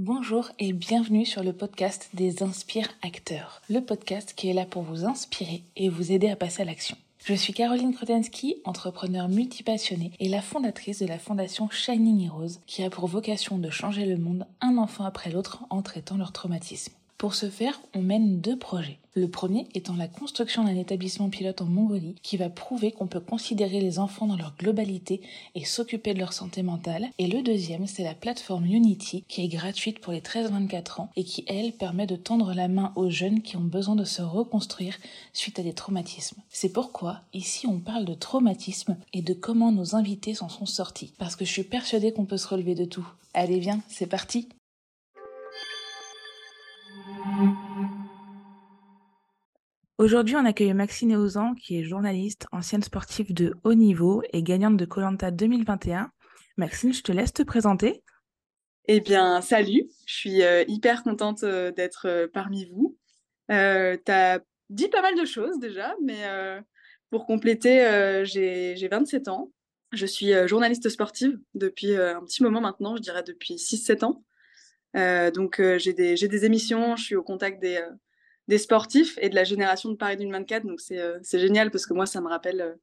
Bonjour et bienvenue sur le podcast des Inspire Acteurs, le podcast qui est là pour vous inspirer et vous aider à passer à l'action. Je suis Caroline Krotensky, entrepreneur multipassionnée et la fondatrice de la fondation Shining Heroes qui a pour vocation de changer le monde un enfant après l'autre en traitant leur traumatisme. Pour ce faire, on mène deux projets. Le premier étant la construction d'un établissement pilote en Mongolie qui va prouver qu'on peut considérer les enfants dans leur globalité et s'occuper de leur santé mentale. Et le deuxième, c'est la plateforme Unity qui est gratuite pour les 13-24 ans et qui, elle, permet de tendre la main aux jeunes qui ont besoin de se reconstruire suite à des traumatismes. C'est pourquoi, ici, on parle de traumatisme et de comment nos invités s'en sont sortis. Parce que je suis persuadée qu'on peut se relever de tout. Allez, viens, c'est parti! Aujourd'hui, on accueille Maxine Eozan, qui est journaliste, ancienne sportive de haut niveau et gagnante de Colanta 2021. Maxine, je te laisse te présenter. Eh bien, salut, je suis euh, hyper contente euh, d'être euh, parmi vous. tu as dit pas mal de choses déjà, mais pour compléter, j'ai 27 ans. Je suis journaliste sportive depuis un petit moment maintenant, je dirais depuis 6-7 ans. donc, j'ai des, émissions, je suis au contact des des sportifs et de la génération de Paris 2024. Donc euh, c'est génial parce que moi, ça me rappelle euh,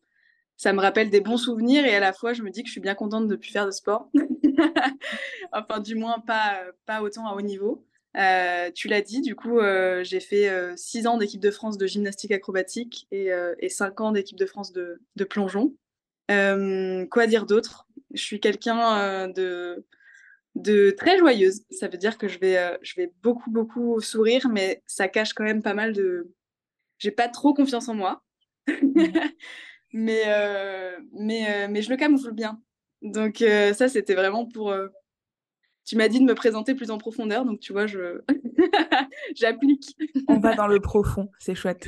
ça me rappelle des bons souvenirs et à la fois je me dis que je suis bien contente de ne plus faire de sport. enfin du moins pas, pas autant à haut niveau. Euh, tu l'as dit, du coup j'ai fait six ans d'équipe de France de gymnastique acrobatique et, et cinq ans d'équipe de France de plongeon. quoi dire d'autre? Je suis quelqu'un de de très joyeuse. Ça veut dire que je vais, euh, je vais beaucoup, beaucoup sourire, mais ça cache quand même pas mal de. J'ai pas trop confiance en moi. mais, euh, mais, euh, mais je le camoufle bien. Donc, ça, c'était vraiment pour. Tu m'as dit de me présenter plus en profondeur, donc tu vois, je j'applique. On va dans le profond, c'est chouette.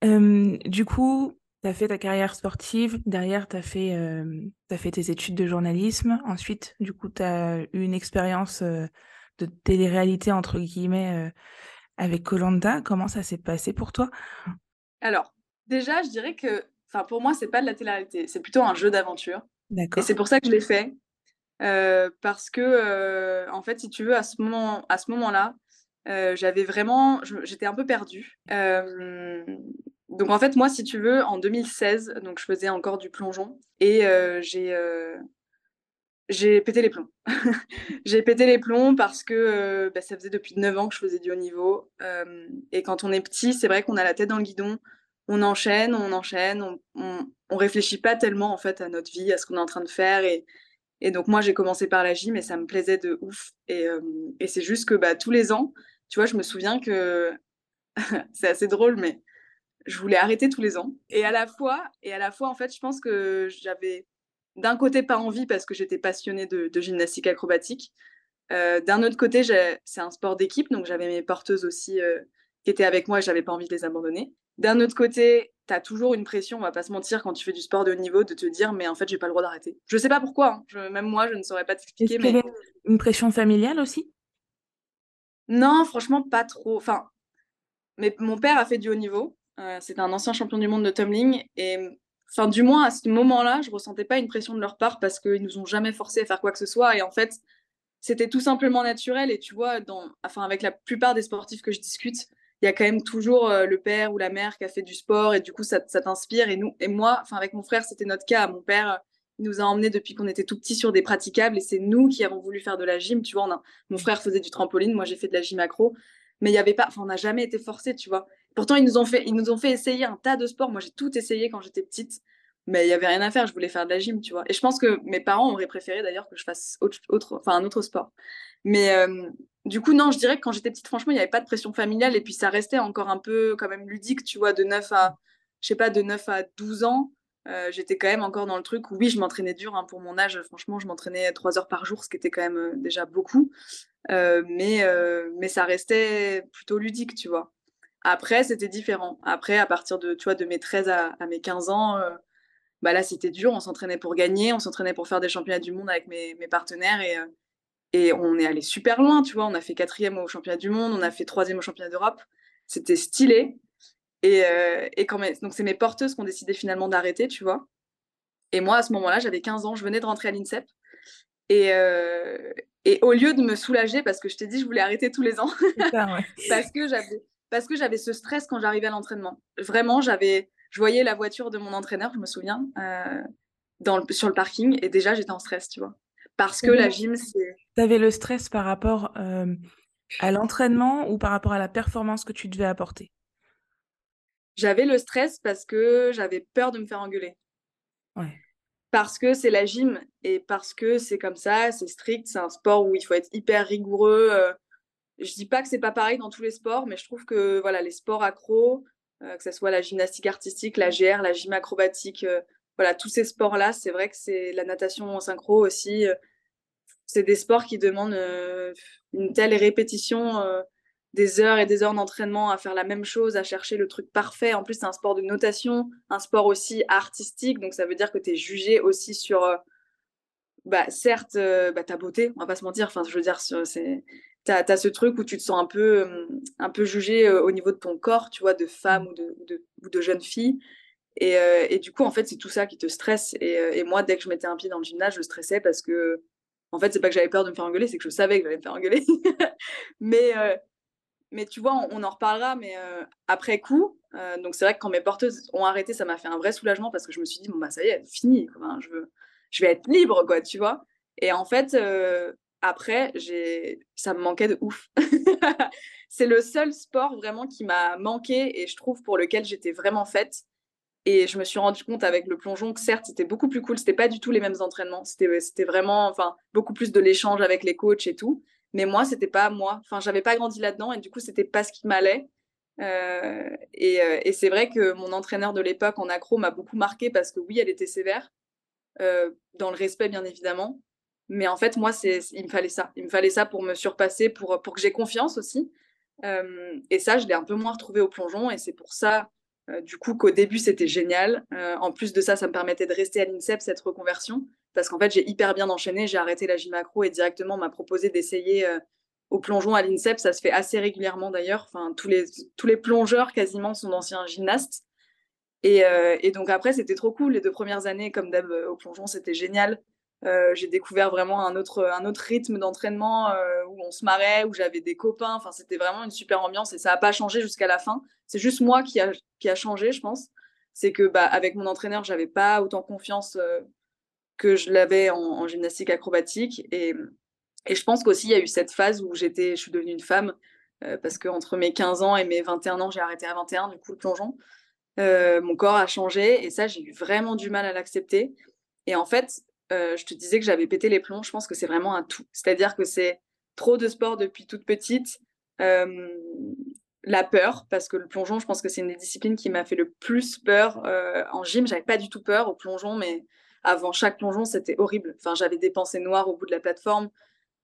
du coup, tu as fait ta carrière sportive, derrière, tu as, fait, euh, fait tes études de journalisme. Ensuite, du coup, tu as eu une expérience euh, de télé-réalité, entre guillemets, euh, avec Colanta. Comment ça s'est passé pour toi? Alors, déjà, je dirais que pour moi, c'est pas de la télé-réalité, c'est plutôt un jeu d'aventure. D'accord. Et c'est pour ça que je l'ai fait. parce que, en fait, si tu veux, à ce moment-là, à ce moment j'avais vraiment, j'étais un peu perdue donc en fait, moi, si tu veux, en 2016, donc je faisais encore du plongeon et euh, j'ai euh, j'ai pété les plombs. j'ai pété les plombs parce que euh, bah, ça faisait depuis 9 ans que je faisais du haut niveau. et quand on est petit, c'est vrai qu'on a la tête dans le guidon, on enchaîne, on enchaîne, on, on, réfléchit pas tellement en fait à notre vie, à ce qu'on est en train de faire. Et, et donc moi, j'ai commencé par la gym et ça me plaisait de ouf. Et, et c'est juste que bah, tous les ans, tu vois, je me souviens que c'est assez drôle, mais je voulais arrêter tous les ans. Et à la fois, et à la fois en fait, je pense que j'avais d'un côté pas envie parce que j'étais passionnée de, gymnastique acrobatique. Euh, d'un autre côté, c'est un sport d'équipe, donc j'avais mes porteuses aussi euh, qui étaient avec moi et j'avais pas envie de les abandonner. D'un autre côté, tu as toujours une pression, on va pas se mentir, quand tu fais du sport de haut niveau, de te dire, mais en fait, j'ai pas le droit d'arrêter. Je sais pas pourquoi, hein. même moi, je ne saurais pas t'expliquer. Mais... une pression familiale aussi? Non, franchement, pas trop. Enfin, mais mon père a fait du haut niveau, c'est un ancien champion du monde de tumbling. Et enfin, du moins, à ce moment-là, je ressentais pas une pression de leur part parce qu'ils nous ont jamais forcé à faire quoi que ce soit. Et en fait, c'était tout simplement naturel. Et tu vois, dans, enfin, avec la plupart des sportifs que je discute, il y a quand même toujours euh, le père ou la mère qui a fait du sport et du coup, ça, t'inspire. Et nous, et moi, enfin, avec mon frère, c'était notre cas. Mon père, nous a emmenés depuis qu'on était tout petit sur des praticables et c'est nous qui avons voulu faire de la gym. Tu vois, mon frère faisait du trampoline, moi j'ai fait de la gym accro, mais il y avait pas, enfin, on n'a jamais été forcé, tu vois. Pourtant, ils nous ont fait, essayer un tas de sports. Moi, j'ai tout essayé quand j'étais petite, mais il y avait rien à faire. Je voulais faire de la gym, tu vois. Et je pense que mes parents auraient préféré d'ailleurs que je fasse autre, un autre sport. Mais euh, du coup, non, je dirais que quand j'étais petite, franchement, il n'y avait pas de pression familiale et puis ça restait encore un peu quand même ludique, tu vois, de 9 à, je sais pas, de 9 à 12 ans. Euh, j'étais quand même encore dans le truc où oui, je m'entraînais dur hein, pour mon âge. Franchement, je m'entraînais trois heures par jour, ce qui était quand même euh, déjà beaucoup. mais, mais ça restait plutôt ludique, tu vois. Après, c'était différent. Après, à partir de, tu vois, de mes 13 à, mes 15 ans, euh, bah là, c'était dur. On s'entraînait pour gagner, on s'entraînait pour faire des championnats du monde avec mes, partenaires et, euh, et on est allé super loin, tu vois. On a fait quatrième au championnat du monde, on a fait troisième au championnat d'Europe. C'était stylé. Et, euh, et quand donc, c'est mes porteuses qui ont décidé finalement d'arrêter, tu vois. Et moi, à ce moment-là, j'avais 15 ans, je venais de rentrer à l'INSEP. Et, et au lieu de me soulager, parce que je t'ai dit, je voulais arrêter tous les ans, parce que j'avais parce que j'avais ce stress quand j'arrivais à l'entraînement. Vraiment, j'avais, je voyais la voiture de mon entraîneur, je me souviens, dans le, sur le parking, et déjà j'étais en stress, tu vois. Parce que la gym, c'est. Tu avais le stress par rapport à l'entraînement ou par rapport à la performance que tu devais apporter? J'avais le stress parce que j'avais peur de me faire engueuler. Ouais. Parce que c'est la gym et parce que c'est comme ça, c'est strict, c'est un sport où il faut être hyper rigoureux. Euh. Je dis pas que c'est pas pareil dans tous les sports, mais je trouve que voilà, les sports accros, euh, que ce soit la gymnastique artistique, la GR, la gym acrobatique, euh, voilà, tous ces sports-là, c'est vrai que c'est la natation en synchro aussi. c'est des sports qui demandent une telle répétition des heures et des heures d'entraînement à faire la même chose, à chercher le truc parfait. En plus, c'est un sport de notation, un sport aussi artistique, donc ça veut dire que tu es jugé aussi sur, euh, bah, certes, euh, bah, ta beauté, on va pas se mentir. Enfin, je veux dire, c'est tu as, ce truc où tu te sens un peu, euh, un peu jugé au niveau de ton corps, tu vois, de femme ou de, ou de, jeune fille. Et, et, du coup, en fait, c'est tout ça qui te stresse. Et, et, moi, dès que je mettais un pied dans le gymnase, je stressais parce que, en fait, c'est pas que j'avais peur de me faire engueuler, c'est que je savais que j'allais me faire engueuler. mais, mais tu vois, on, en reparlera, mais euh, après coup, euh, donc c'est vrai que quand mes porteuses ont arrêté, ça m'a fait un vrai soulagement parce que je me suis dit, bon, bah ça y est, fini, je, veux, je vais être libre, quoi, tu vois. Et en fait, euh, après, ça me manquait de ouf. c'est le seul sport vraiment qui m'a manqué et je trouve pour lequel j'étais vraiment faite. Et je me suis rendu compte avec le plongeon que certes, c'était beaucoup plus cool, c'était pas du tout les mêmes entraînements, c'était vraiment, enfin, beaucoup plus de l'échange avec les coachs et tout. Mais moi, c'était pas moi. Enfin, j'avais pas grandi là-dedans et du coup, c'était pas ce qui m'allait. Euh, et, euh, et c'est vrai que mon entraîneur de l'époque en accro m'a beaucoup marqué parce que oui, elle était sévère, euh, dans le respect bien évidemment. Mais en fait, moi, c'est, il me fallait ça. Il me fallait ça pour me surpasser, pour, pour que j'ai confiance aussi. et ça, je l'ai un peu moins retrouvé au plongeon. Et c'est pour ça, du coup, qu'au début, c'était génial. en plus de ça, ça me permettait de rester à l'INSEP, cette reconversion parce qu'en fait, j'ai hyper bien enchaîné. J'ai arrêté la gym macro et directement on m'a proposé d'essayer euh, au plongeon à l'INSEP. Ça se fait assez régulièrement d'ailleurs. Enfin, tous les, tous les plongeurs quasiment sont d'anciens gymnastes. Et, euh, et, donc après, c'était trop cool. Les deux premières années, comme d'hab, euh, au plongeon, c'était génial. J'ai découvert vraiment un autre, un autre rythme d'entraînement où on se marrait, où j'avais des copains. Enfin, c'était vraiment une super ambiance et ça n'a pas changé jusqu'à la fin. C'est juste moi qui a, qui a changé, je pense. C'est que bah, avec mon entraîneur, j'avais pas autant confiance que je l'avais en, gymnastique acrobatique. Et, et je pense qu'aussi, il y a eu cette phase où je suis devenue une femme, euh, parce qu'entre mes 15 ans et mes 21 ans, j'ai arrêté à 21, du coup, le plongeon. Euh, mon corps a changé et ça, j'ai eu vraiment du mal à l'accepter. Et en fait, euh, je te disais que j'avais pété les plombs, je pense que c'est vraiment un tout. C'est-à-dire que c'est trop de sport depuis toute petite. la peur, parce que le plongeon, je pense que c'est une des disciplines qui m'a fait le plus peur. en gym, j'avais pas du tout peur au plongeon, mais avant chaque plongeon, c'était horrible. Enfin, j'avais des pensées noires au bout de la plateforme,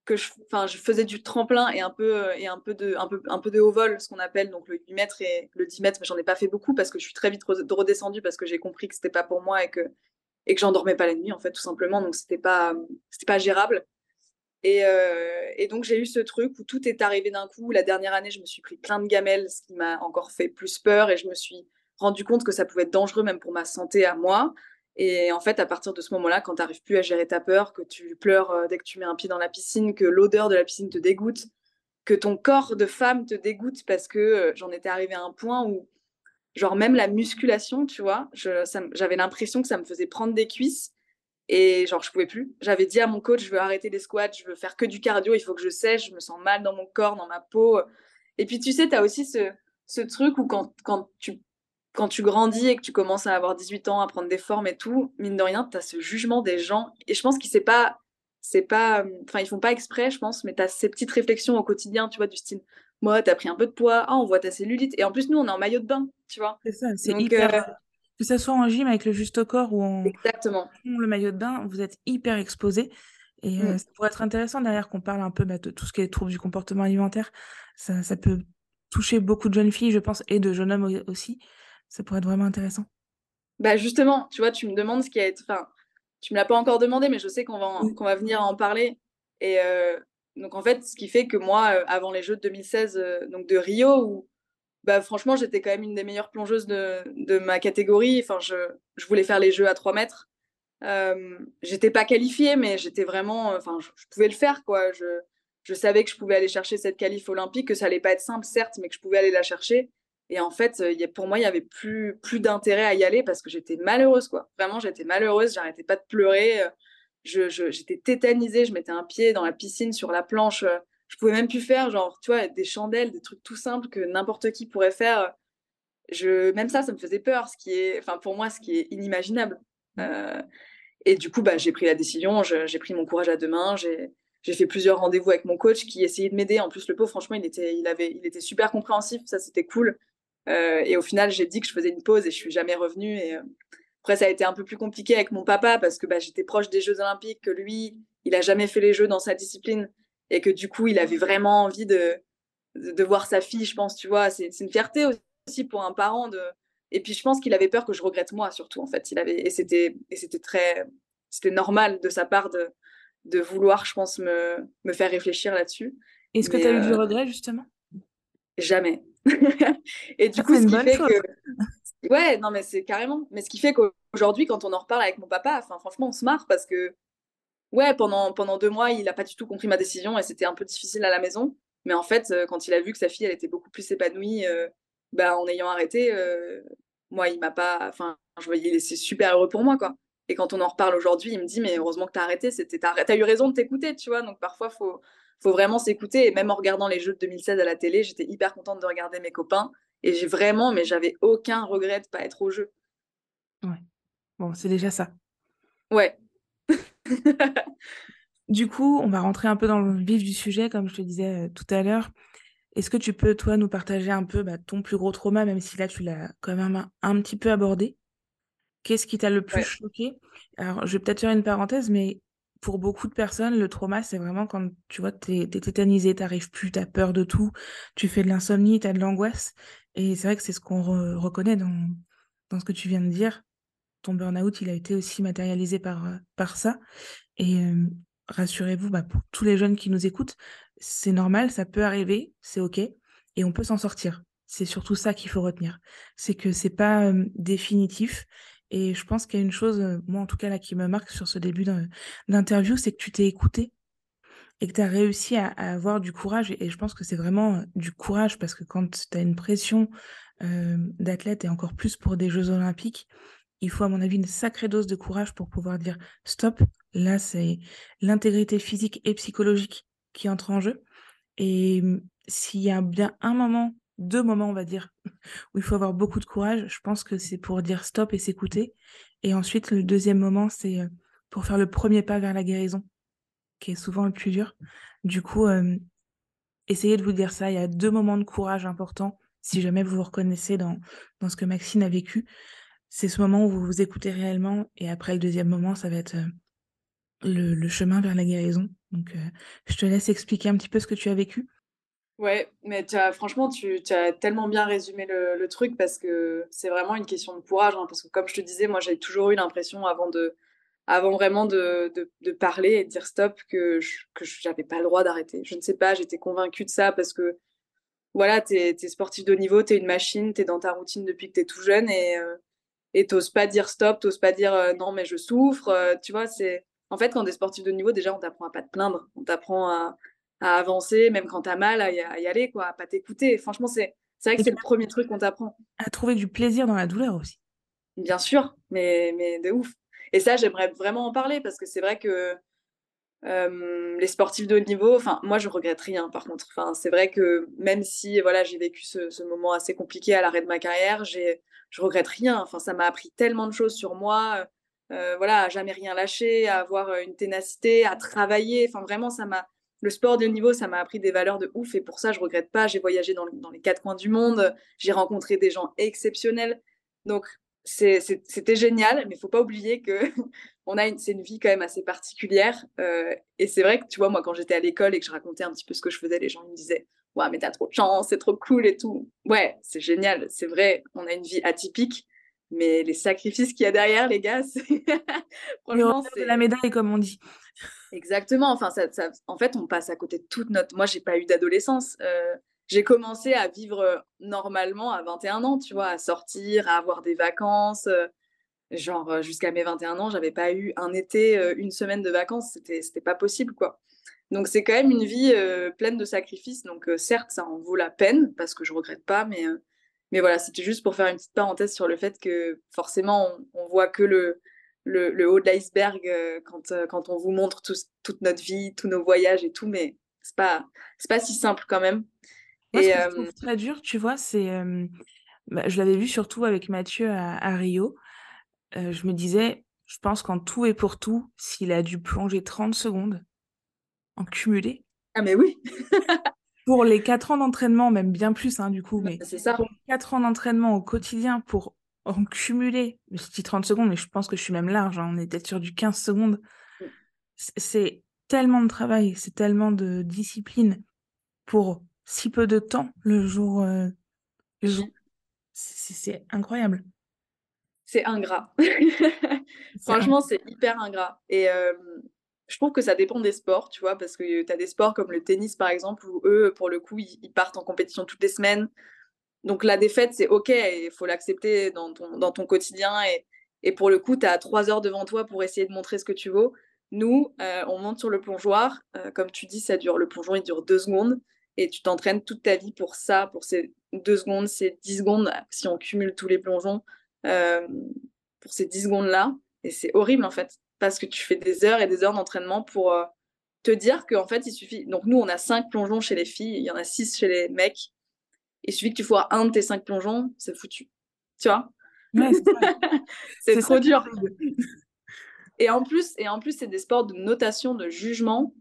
que je, enfin, je faisais du tremplin et un peu, euh, et un peu de, un peu, un peu de haut vol, ce qu'on appelle donc le 8 mètres et le 10 mètres, mais j'en ai pas fait beaucoup parce que je suis très vite redescendue parce que j'ai compris que c'était pas pour moi et que, et que j'endormais pas la nuit, en fait, tout simplement. Donc, c'était pas, c'était pas gérable. Et, euh, et, donc, j'ai eu ce truc où tout est arrivé d'un coup. La dernière année, je me suis pris plein de gamelles, ce qui m'a encore fait plus peur et je me suis rendu compte que ça pouvait être dangereux même pour ma santé à moi. Et en fait, à partir de ce moment-là, quand tu n'arrives plus à gérer ta peur, que tu pleures euh, dès que tu mets un pied dans la piscine, que l'odeur de la piscine te dégoûte, que ton corps de femme te dégoûte parce que euh, j'en étais arrivée à un point où, genre, même la musculation, tu vois, j'avais l'impression que ça me faisait prendre des cuisses et genre, je pouvais plus. J'avais dit à mon coach, je veux arrêter les squats, je veux faire que du cardio, il faut que je sèche, je me sens mal dans mon corps, dans ma peau. Et puis, tu sais, tu as aussi ce, truc où quand, quand tu quand tu grandis et que tu commences à avoir 18 ans, à prendre des formes et tout, mine de rien, tu as ce jugement des gens. Et je pense qu'ils ne pas, c'est pas, enfin, ils font pas exprès, je pense, mais tu as ces petites réflexions au quotidien, tu vois, du style, moi, tu as pris un peu de poids, ah, on voit ta cellulite. Et en plus, nous, on est en maillot de bain, tu vois. C'est ça, c'est hyper. Euh, que ce soit en gym avec le juste corps ou en. Exactement. Le maillot de bain, vous êtes hyper exposé. Et euh, mm. ça pourrait être intéressant derrière qu'on parle un peu bah, de tout ce qui est troubles du comportement alimentaire. Ça, ça peut toucher beaucoup de jeunes filles, je pense, et de jeunes hommes aussi. Ça pourrait être vraiment intéressant. Bah justement, tu vois, tu me demandes ce qui a été. Enfin, tu me l'as pas encore demandé, mais je sais qu'on va, qu'on va venir en parler. Et euh, donc, en fait, ce qui fait que moi, euh, avant les Jeux de 2016, euh, donc de Rio, où bah, franchement, j'étais quand même une des meilleures plongeuses de, de ma catégorie. Enfin, je, je, voulais faire les Jeux à 3 mètres. Euh, j'étais pas qualifiée, mais j'étais vraiment, enfin, je, pouvais le faire, quoi. Je, savais que je pouvais aller chercher cette qualif olympique, que ça allait pas être simple, certes, mais que je pouvais aller la chercher. Et en fait, pour moi, il y avait plus, plus d'intérêt à y aller parce que j'étais malheureuse, quoi. Vraiment, j'étais malheureuse, j'arrêtais pas de pleurer. Je, j'étais tétanisée, je mettais un pied dans la piscine, sur la planche. Je pouvais même plus faire, genre, tu vois, des chandelles, des trucs tout simples que n'importe qui pourrait faire. Je, même ça, ça me faisait peur, ce qui est, enfin, pour moi, ce qui est inimaginable. Euh, et du coup, bah, j'ai pris la décision, j'ai pris mon courage à deux mains, j'ai fait plusieurs rendez-vous avec mon coach qui essayait de m'aider. En plus, le pauvre, franchement, il était, il avait, il était super compréhensif, ça c'était cool. Euh, et au final, j'ai dit que je faisais une pause et je suis jamais revenue. Et euh, après, ça a été un peu plus compliqué avec mon papa parce que bah, j'étais proche des Jeux Olympiques, que lui, il a jamais fait les Jeux dans sa discipline et que du coup, il avait vraiment envie de, de, voir sa fille, je pense, tu vois. C'est une fierté aussi pour un parent de, et puis je pense qu'il avait peur que je regrette moi surtout en fait. Il avait et c'était et c'était très c'était normal de sa part de de vouloir je pense me me faire réfléchir là-dessus. Est-ce que tu as eu du euh, regret justement? Jamais. et du coup ce qui fait que ouais non mais c'est carrément mais ce qui fait qu'aujourd'hui quand on en reparle avec mon papa enfin franchement on se marre parce que ouais pendant pendant deux mois il a pas du tout compris ma décision et c'était un peu difficile à la maison mais en fait euh, quand il a vu que sa fille elle était beaucoup plus épanouie euh, bah, en ayant arrêté, moi, il m'a pas. Enfin, je voyais, c'est super heureux pour moi, quoi. Et quand on en reparle aujourd'hui, il me dit, mais heureusement que tu as arrêté, tu as eu raison de t'écouter, tu vois. Donc parfois, il faut, faut vraiment s'écouter. Et même en regardant les jeux de 2016 à la télé, j'étais hyper contente de regarder mes copains. Et j'ai vraiment, mais j'avais aucun regret de pas être au jeu. Ouais. Bon, c'est déjà ça. Ouais. du coup, on va rentrer un peu dans le vif du sujet, comme je te disais tout à l'heure. Est-ce que tu peux, toi, nous partager un peu bah, ton plus gros trauma, même si là, tu l'as quand même un, petit peu abordé? Qu'est-ce qui t'a le plus choqué? Alors, je vais peut-être faire une parenthèse, mais pour beaucoup de personnes, le trauma, c'est vraiment quand, tu vois, t'es es tétanisé, t'arrives plus, t'as peur de tout, tu fais de l'insomnie, t'as de l'angoisse. Et c'est vrai que c'est ce qu'on reconnaît dans, dans ce que tu viens de dire. Ton burn-out, il a été aussi matérialisé par, euh, par ça. Et rassurez-vous, bah, pour tous les jeunes qui nous écoutent, c'est normal, ça peut arriver, c'est OK, et on peut s'en sortir. C'est surtout ça qu'il faut retenir. C'est que c'est pas définitif. Et je pense qu'il y a une chose, moi en tout cas là, qui me marque sur ce début d'interview, c'est que tu t'es écouté et que tu as réussi à, avoir du courage. Et, je pense que c'est vraiment du courage parce que quand tu as une pression d'athlète et encore plus pour des Jeux olympiques, il faut à mon avis une sacrée dose de courage pour pouvoir dire stop. Là, c'est l'intégrité physique et psychologique qui entre en jeu. Et mmh, s'il y a bien un moment, deux moments, on va dire, où il faut avoir beaucoup de courage, je pense que c'est pour dire stop et s'écouter. Et ensuite, le deuxième moment, c'est pour faire le premier pas vers la guérison, qui est souvent le plus dur. Du coup, essayez de vous dire ça. Il y a deux moments de courage importants, si jamais vous vous reconnaissez dans, ce que Maxine a vécu. C'est ce moment où vous vous écoutez réellement. Et après, le deuxième moment, ça va être le, chemin vers la guérison. Donc, euh, je te laisse expliquer un petit peu ce que tu as vécu. Ouais, mais as, franchement, tu, as tellement bien résumé le, truc parce que c'est vraiment une question de courage. Hein, parce que, comme je te disais, moi, j'ai toujours eu l'impression avant de avant vraiment de, de, parler et de dire stop que je n'avais pas le droit d'arrêter. Je ne sais pas, j'étais convaincue de ça parce que voilà, tu es, sportif de niveau, tu es une machine, tu es dans ta routine depuis que tu es tout jeune et euh, n'oses pas dire stop, tu n'oses pas dire euh, non, mais je souffre. tu vois, c'est en fait, quand tu es sportif de niveau, déjà, on t'apprend à pas te plaindre, on t'apprend à, avancer, même quand tu as mal, à y, aller, quoi, à pas t'écouter. Franchement, c'est vrai que c'est le premier truc qu'on t'apprend. À trouver du plaisir dans la douleur aussi. Bien sûr, mais, mais de ouf. Et ça, j'aimerais vraiment en parler parce que c'est vrai que euh, les sportifs de haut niveau, enfin, moi, je regrette rien par contre. Enfin, c'est vrai que même si voilà, j'ai vécu ce, ce, moment assez compliqué à l'arrêt de ma carrière, je regrette rien. Enfin, ça m'a appris tellement de choses sur moi. Euh, voilà, à jamais rien lâcher, à avoir euh, une ténacité, à travailler. Enfin, vraiment, ça m'a. Le sport de haut niveau, ça m'a appris des valeurs de ouf et pour ça, je regrette pas. J'ai voyagé dans, les quatre coins du monde, j'ai rencontré des gens exceptionnels. Donc, c'était génial, mais il faut pas oublier que on a une, c'est une vie quand même assez particulière. Euh, et c'est vrai que, tu vois, moi, quand j'étais à l'école et que je racontais un petit peu ce que je faisais, les gens me disaient Ouais, mais t'as trop de chance, c'est trop cool et tout. Ouais, c'est génial, c'est vrai, on a une vie atypique. Mais les sacrifices qu'il y a derrière, les gars, c'est. Franchement, c'est la médaille, comme on dit. Exactement. Enfin, ça, en fait, on passe à côté de toute notre. Moi, j'ai pas eu d'adolescence. Euh, j'ai commencé à vivre normalement à 21 ans, tu vois, à sortir, à avoir des vacances. Euh, genre jusqu'à mes 21 ans, j'avais pas eu un été, une semaine de vacances, c'était c'était pas possible quoi. Donc c'est quand même une vie pleine de sacrifices. Donc certes, ça en vaut la peine parce que je regrette pas, mais mais voilà, c'était juste pour faire une petite parenthèse sur le fait que forcément on, on voit que le le, le haut de l'iceberg quand quand on vous montre toute notre vie, tous nos voyages et tout, mais c'est pas c'est pas si simple quand même. Moi, et, ce que je trouve très dur, tu vois, c'est bah, je l'avais vu surtout avec Mathieu à, Rio. je me disais, je pense qu'en tout et pour tout, s'il a dû plonger 30 secondes en cumulé. Ah, mais oui Pour les 4 ans d'entraînement, même bien plus, hein, du coup, bah, mais c'est ça. pour 4 ans d'entraînement au quotidien pour en cumuler, je dis 30 secondes, mais je pense que je suis même large, hein, on est peut-être sur du 15 secondes. Mmh. C'est tellement de travail, c'est tellement de discipline pour si peu de temps le jour, le jour c'est incroyable. C'est ingrat. Franchement, c'est hyper ingrat. Et je trouve que ça dépend des sports, tu vois, parce que tu as des sports comme le tennis, par exemple, où eux, pour le coup, ils, partent en compétition toutes les semaines. Donc la défaite, c'est OK, il faut l'accepter dans ton, dans ton quotidien. Et, et pour le coup, tu as trois heures devant toi pour essayer de montrer ce que tu vaux. Nous, on monte sur le plongeoir. comme tu dis, ça dure, le plongeon, il dure deux secondes et tu t'entraînes toute ta vie pour ça, pour ces deux secondes, ces dix secondes, si on cumule tous les plongeons, euh, pour ces dix secondes-là. Et c'est horrible en fait, parce que tu fais des heures et des heures d'entraînement pour euh, te dire qu'en fait, il suffit. Donc nous, on a cinq plongeons chez les filles, il y en a six chez les mecs. Il suffit que tu foires un de tes cinq plongeons, c'est foutu. Tu vois? C'est trop dur. Et en plus, et en plus, c'est des sports de notation, de jugement.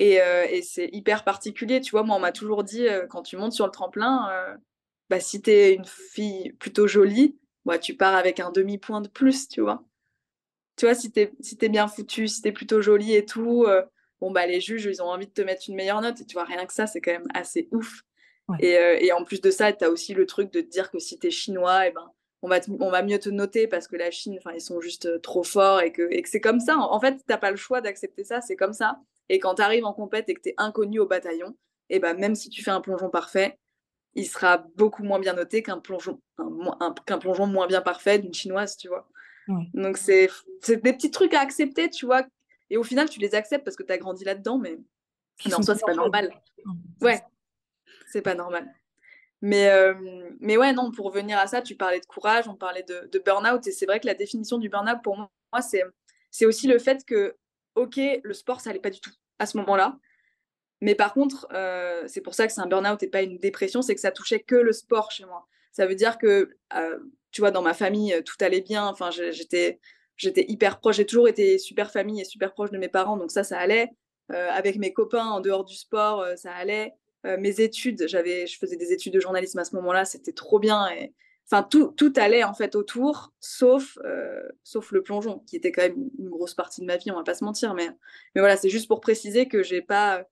Euh, et, c'est hyper particulier. Tu vois, moi, on m'a toujours dit, euh, quand tu montes sur le tremplin, euh, bah, si tu es une fille plutôt jolie, bah, tu pars avec un demi-point de plus, tu vois. Tu vois, si tu es, si es bien foutu, si tu es plutôt jolie et tout, bon, bah, les juges, ils ont envie de te mettre une meilleure note. Et tu vois, rien que ça, c'est quand même assez ouf. Et, et, en plus de ça, tu as aussi le truc de te dire que si tu es chinois, et eh ben, on va, on va mieux te noter parce que la Chine, ils sont juste trop forts et que, et que c'est comme ça. En, fait, tu n'as pas le choix d'accepter ça, c'est comme ça. Et quand tu arrives en compète et que tu es inconnu au bataillon, et ben même si tu fais un plongeon parfait, il sera beaucoup moins bien noté qu'un plongeon, qu'un plongeon moins bien parfait d'une chinoise, tu vois. Donc c'est des petits trucs à accepter, tu vois. Et au final, tu les acceptes parce que tu as grandi là-dedans, mais, en soi, c'est pas normal. Ouais, c'est pas normal. Mais, euh, mais ouais, non, pour revenir à ça, tu parlais de courage, on parlait de, de burn-out, et c'est vrai que la définition du burn-out, pour moi, c'est aussi le fait que ok, le sport, ça allait pas du tout à ce moment-là. Mais par contre, euh, c'est pour ça que c'est un burn-out et pas une dépression, c'est que ça touchait que le sport chez moi. Ça veut dire que, euh, tu vois, dans ma famille, tout allait bien. Enfin, j'étais, j'étais hyper proche. J'ai toujours été super famille et super proche de mes parents, donc ça, ça allait. avec mes copains en dehors du sport, ça allait. Mes études, j'avais, je faisais des études de journalisme à ce moment-là, c'était trop bien. Et enfin tout, tout allait en fait autour, sauf, euh, sauf le plongeon, qui était quand même une grosse partie de ma vie, on va pas se mentir. Mais, mais voilà, c'est juste pour préciser que j'ai pas,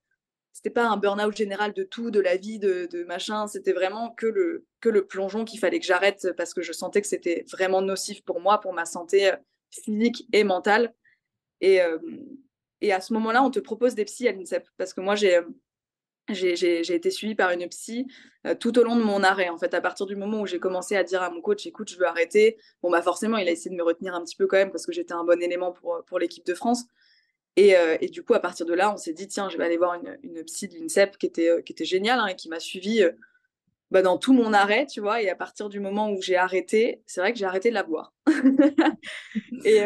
c'était pas un burn-out général de tout, de la vie, de, de machin. C'était vraiment que le, que le plongeon qu'il fallait que j'arrête parce que je sentais que c'était vraiment nocif pour moi, pour ma santé euh, physique et mentale. Et, euh, et à ce moment-là, on te propose des psys à l'INSEP parce que moi, j'ai j'ai été suivie par une psy euh, tout au long de mon arrêt. En fait, à partir du moment où j'ai commencé à dire à mon coach, écoute, je veux arrêter, bon, bah forcément, il a essayé de me retenir un petit peu quand même parce que j'étais un bon élément pour, pour l'équipe de France. Et, euh, et, du coup, à partir de là, on s'est dit, tiens, je vais aller voir une, psy de l'INSEP qui était, euh, qui était géniale hein, et qui m'a suivie bah, dans tout mon arrêt, tu vois. Et à partir du moment où j'ai arrêté, c'est vrai que j'ai arrêté de la boire. et,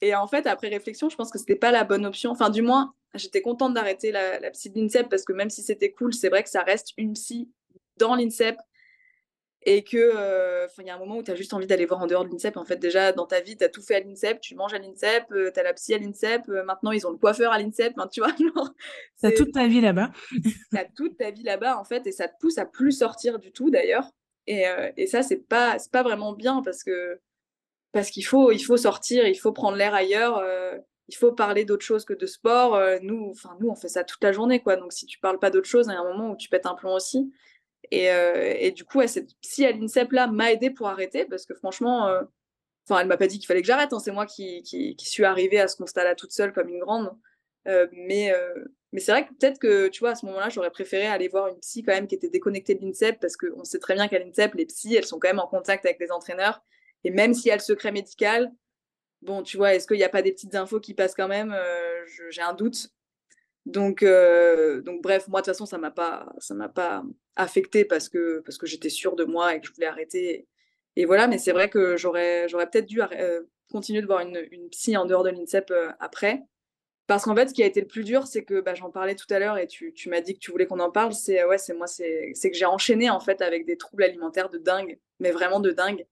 et en fait, après réflexion, je pense que c'était pas la bonne option. Enfin, du moins, j'étais contente d'arrêter la, la, psy de l'INSEP parce que même si c'était cool, c'est vrai que ça reste une psy dans l'INSEP et que euh, il y a un moment où tu as juste envie d'aller voir en dehors de l'INSEP. En fait, déjà dans ta vie, tu as tout fait à l'INSEP, tu manges à l'INSEP, euh, tu as la psy à l'INSEP, euh, maintenant ils ont le coiffeur à l'INSEP, tu vois. Tu as toute ta vie là-bas. tu as toute ta vie là-bas en fait et ça te pousse à plus sortir du tout d'ailleurs. Et, et, ça, c'est pas, pas vraiment bien parce que parce qu'il faut, il faut sortir, il faut prendre l'air ailleurs, euh, il faut parler d'autre chose que de sport. Euh, nous, enfin nous, on fait ça toute la journée, quoi. Donc si tu parles pas d'autre chose, il y a un moment où tu pètes un plomb aussi. Et, euh, du coup, cette psy à l'INSEP là m'a aidé pour arrêter parce que franchement, enfin, elle m'a pas dit qu'il fallait que j'arrête. Hein, c'est moi qui, suis arrivée à ce constat-là toute seule comme une grande. mais mais c'est vrai que peut-être que, tu vois, à ce moment-là, j'aurais préféré aller voir une psy quand même qui était déconnectée de l'INSEP parce qu'on sait très bien qu'à l'INSEP, les psys, elles sont quand même en contact avec les entraîneurs Et même s'il y a le secret médical, bon, tu vois, est-ce qu'il n'y a pas des petites infos qui passent quand même? J'ai un doute. Donc, donc bref, moi de toute façon, ça m'a pas, ça m'a pas affecté parce que parce que j'étais sûre de moi et que je voulais arrêter. Et, voilà, mais c'est vrai que j'aurais peut-être dû continuer de voir une, une, psy en dehors de l'INSEP après. Parce qu'en fait, ce qui a été le plus dur, c'est que bah, j'en parlais tout à l'heure et tu, tu m'as dit que tu voulais qu'on en parle. C'est ouais, c'est moi, c'est que j'ai enchaîné en fait avec des troubles alimentaires de dingue, mais vraiment de dingue,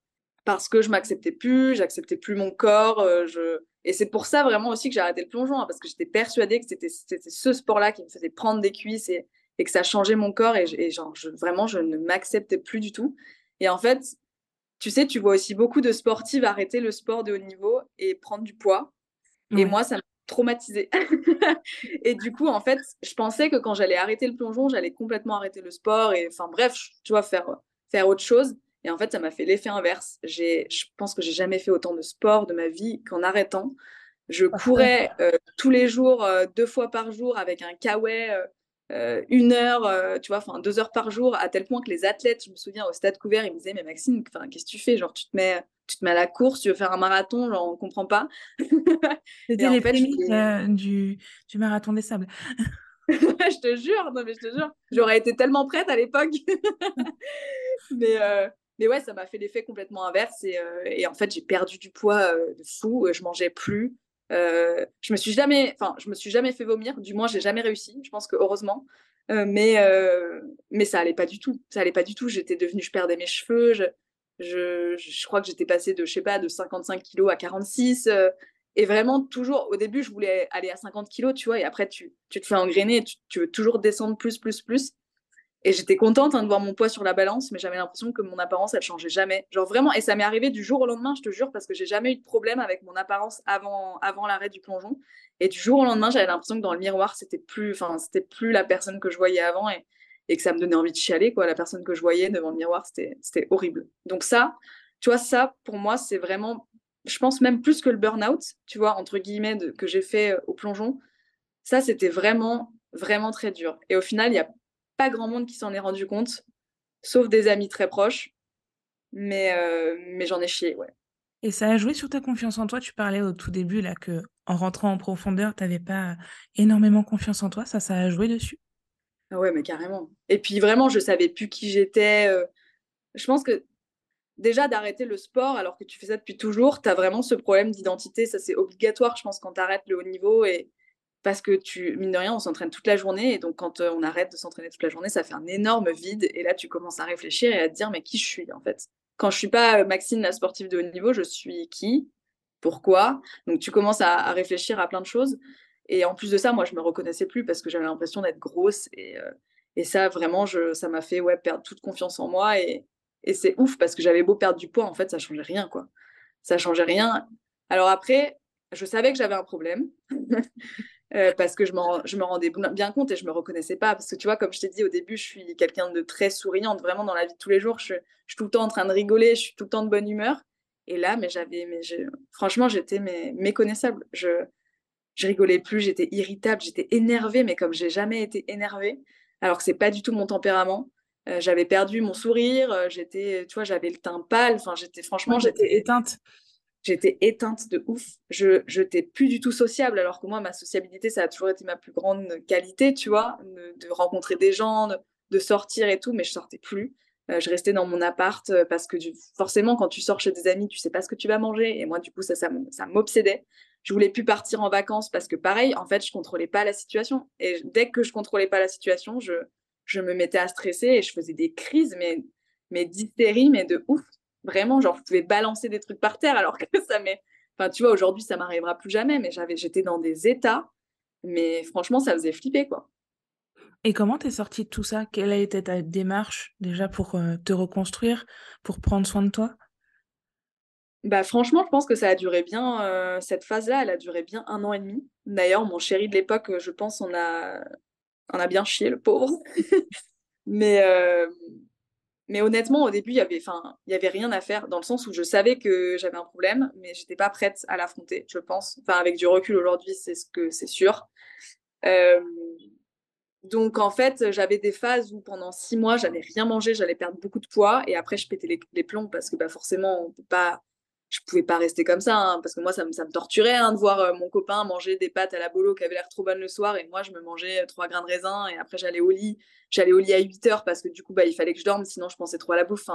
parce que je m'acceptais plus, j'acceptais plus mon corps. je... Et c'est pour ça vraiment aussi que j'ai arrêté le plongeon, hein, parce que j'étais persuadée que c'était ce sport-là qui me faisait prendre des cuisses et, et que ça changeait mon corps et, et genre je, vraiment je ne m'acceptais plus du tout. Et en fait, tu sais, tu vois aussi beaucoup de sportives arrêter le sport de haut niveau et prendre du poids. Et moi, ça m'a traumatisée. et du coup, en fait, je pensais que quand j'allais arrêter le plongeon, j'allais complètement arrêter le sport et, enfin, bref, tu vois, faire, faire autre chose. Et en fait, ça m'a fait l'effet inverse. Je pense que j'ai jamais fait autant de sport de ma vie qu'en arrêtant. Je courais euh, tous les jours, euh, deux fois par jour, avec un kawaii euh, euh, une heure, tu vois, enfin deux heures par jour, à tel point que les athlètes, je me souviens au stade couvert, ils me disaient, mais Maxime, qu'est-ce que tu fais? Genre, tu te mets, tu te mets à la course, tu veux faire un marathon, genre, on comprend pas. C'était les fait, euh, du, du marathon des sables. je te jure, non mais je te jure, j'aurais été tellement prête à l'époque. mais, mais ouais, ça m'a fait l'effet complètement inverse et, et en fait j'ai perdu du poids de fou, je mangeais plus, euh, je me suis jamais, enfin, je me suis jamais fait vomir. Du moins, j'ai jamais réussi. Je pense que heureusement. Euh, mais euh, mais ça allait pas du tout. Ça allait pas du tout. J'étais devenue, je perdais mes cheveux. Je, je, je crois que j'étais passée de, je sais pas, de 55 kilos à 46. et vraiment, toujours, au début, je voulais aller à 50 kilos, tu vois. Et après, tu, tu te fais engrainer. Tu, tu veux toujours descendre plus, plus, plus. Et j'étais contente hein, de voir mon poids sur la balance, mais j'avais l'impression que mon apparence, elle changeait jamais. Genre vraiment, et ça m'est arrivé du jour au lendemain, je te jure, parce que j'ai jamais eu de problème avec mon apparence avant, avant l'arrêt du plongeon. Et du jour au lendemain, j'avais l'impression que dans le miroir, c'était plus, enfin, c'était plus la personne que je voyais avant et, et, que ça me donnait envie de chialer, quoi. La personne que je voyais devant le miroir, c'était, horrible. Donc ça, tu vois, ça, pour moi, c'est vraiment, je pense même plus que le burn-out, tu vois, entre guillemets, que j'ai fait euh, au plongeon. Ça, c'était vraiment, vraiment très dur. Et au final, il y a pas grand monde qui s'en est rendu compte, sauf des amis très proches. Mais, euh, mais j'en ai chié, ouais. Et ça a joué sur ta confiance en toi? Tu parlais au tout début là que en rentrant en profondeur, tu n'avais pas énormément confiance en toi. Ça, ça a joué dessus? Ah ouais, mais carrément. Et puis vraiment, je savais plus qui j'étais. Euh. Je pense que déjà d'arrêter le sport alors que tu fais ça depuis toujours, tu as vraiment ce problème d'identité. Ça, c'est obligatoire, je pense, quand tu arrêtes le haut niveau. Et, parce que tu, mine de rien, on s'entraîne toute la journée et donc quand euh, on arrête de s'entraîner toute la journée, ça fait un énorme vide et là tu commences à réfléchir et à te dire mais qui je suis en fait? Quand je suis pas euh, Maxine la sportive de haut niveau, je suis qui? Pourquoi? Donc tu commences à, réfléchir à plein de choses et en plus de ça, moi je me reconnaissais plus parce que j'avais l'impression d'être grosse et, euh, et ça vraiment je, ça m'a fait ouais perdre toute confiance en moi et, et c'est ouf parce que j'avais beau perdre du poids en fait ça changeait rien quoi. Ça changeait rien. Alors après, je savais que j'avais un problème. Euh, parce que je, je me rendais bien compte et je me reconnaissais pas. Parce que tu vois, comme je t'ai dit au début, je suis quelqu'un de très souriante, vraiment dans la vie de tous les jours. Je, suis tout le temps en train de rigoler, je suis tout le temps de bonne humeur. Et là, mais j'avais, mais franchement, j'étais mais, méconnaissable. Je, je rigolais plus, j'étais irritable, j'étais énervée, mais comme j'ai jamais été énervée, alors que c'est pas du tout mon tempérament. Euh, j'avais perdu mon sourire, euh, j'étais, tu vois, j'avais le teint pâle. Enfin, j'étais franchement, j'étais éteinte j'étais éteinte de ouf. Je n'étais plus du tout sociable, alors que moi, ma sociabilité, ça a toujours été ma plus grande qualité, tu vois, de, rencontrer des gens, de, sortir et tout, mais je sortais plus. Euh, je restais dans mon appart euh, parce que forcément, quand tu sors chez des amis, tu sais pas ce que tu vas manger. Et moi, du coup, ça, ça, m'obsédait. Je voulais plus partir en vacances parce que, pareil, en fait, je contrôlais pas la situation. Et dès que je contrôlais pas la situation, je, je me mettais à stresser et je faisais des crises, mais, mais d'hystérie, mais de ouf Vraiment, genre, vous pouvez balancer des trucs par terre alors que ça m'est. Enfin, tu vois, aujourd'hui, ça m'arrivera plus jamais, mais j'avais, j'étais dans des états, mais franchement, ça faisait flipper, quoi. Et comment t'es sortie de tout ça? Quelle a été ta démarche déjà pour euh, te reconstruire, pour prendre soin de toi? Bah franchement, je pense que ça a duré bien, euh, cette phase-là, elle a duré bien un an et demi. D'ailleurs, mon chéri de l'époque, je pense, on a, on a bien chié, le pauvre. Mais, euh, mais honnêtement, au début, il y avait, rien à faire dans le sens où je savais que j'avais un problème, mais j'étais pas prête à l'affronter, je pense. Enfin, avec du recul aujourd'hui, c'est ce que c'est sûr. Euh, donc en fait, j'avais des phases où pendant six mois, j'allais rien manger, j'allais perdre beaucoup de poids, et après je pétais les, plombs parce que bah, forcément, on peut pas, je pouvais pas rester comme ça, hein, parce que moi, ça me, ça me torturait hein, de voir euh, mon copain manger des pâtes à la bolo qui avaient l'air trop bonnes le soir, et moi, je me mangeais trois grains de raisin, et après, j'allais au lit. J'allais au lit à 8 heures parce que du coup, bah, il fallait que je dorme, sinon je pensais trop à la bouffe.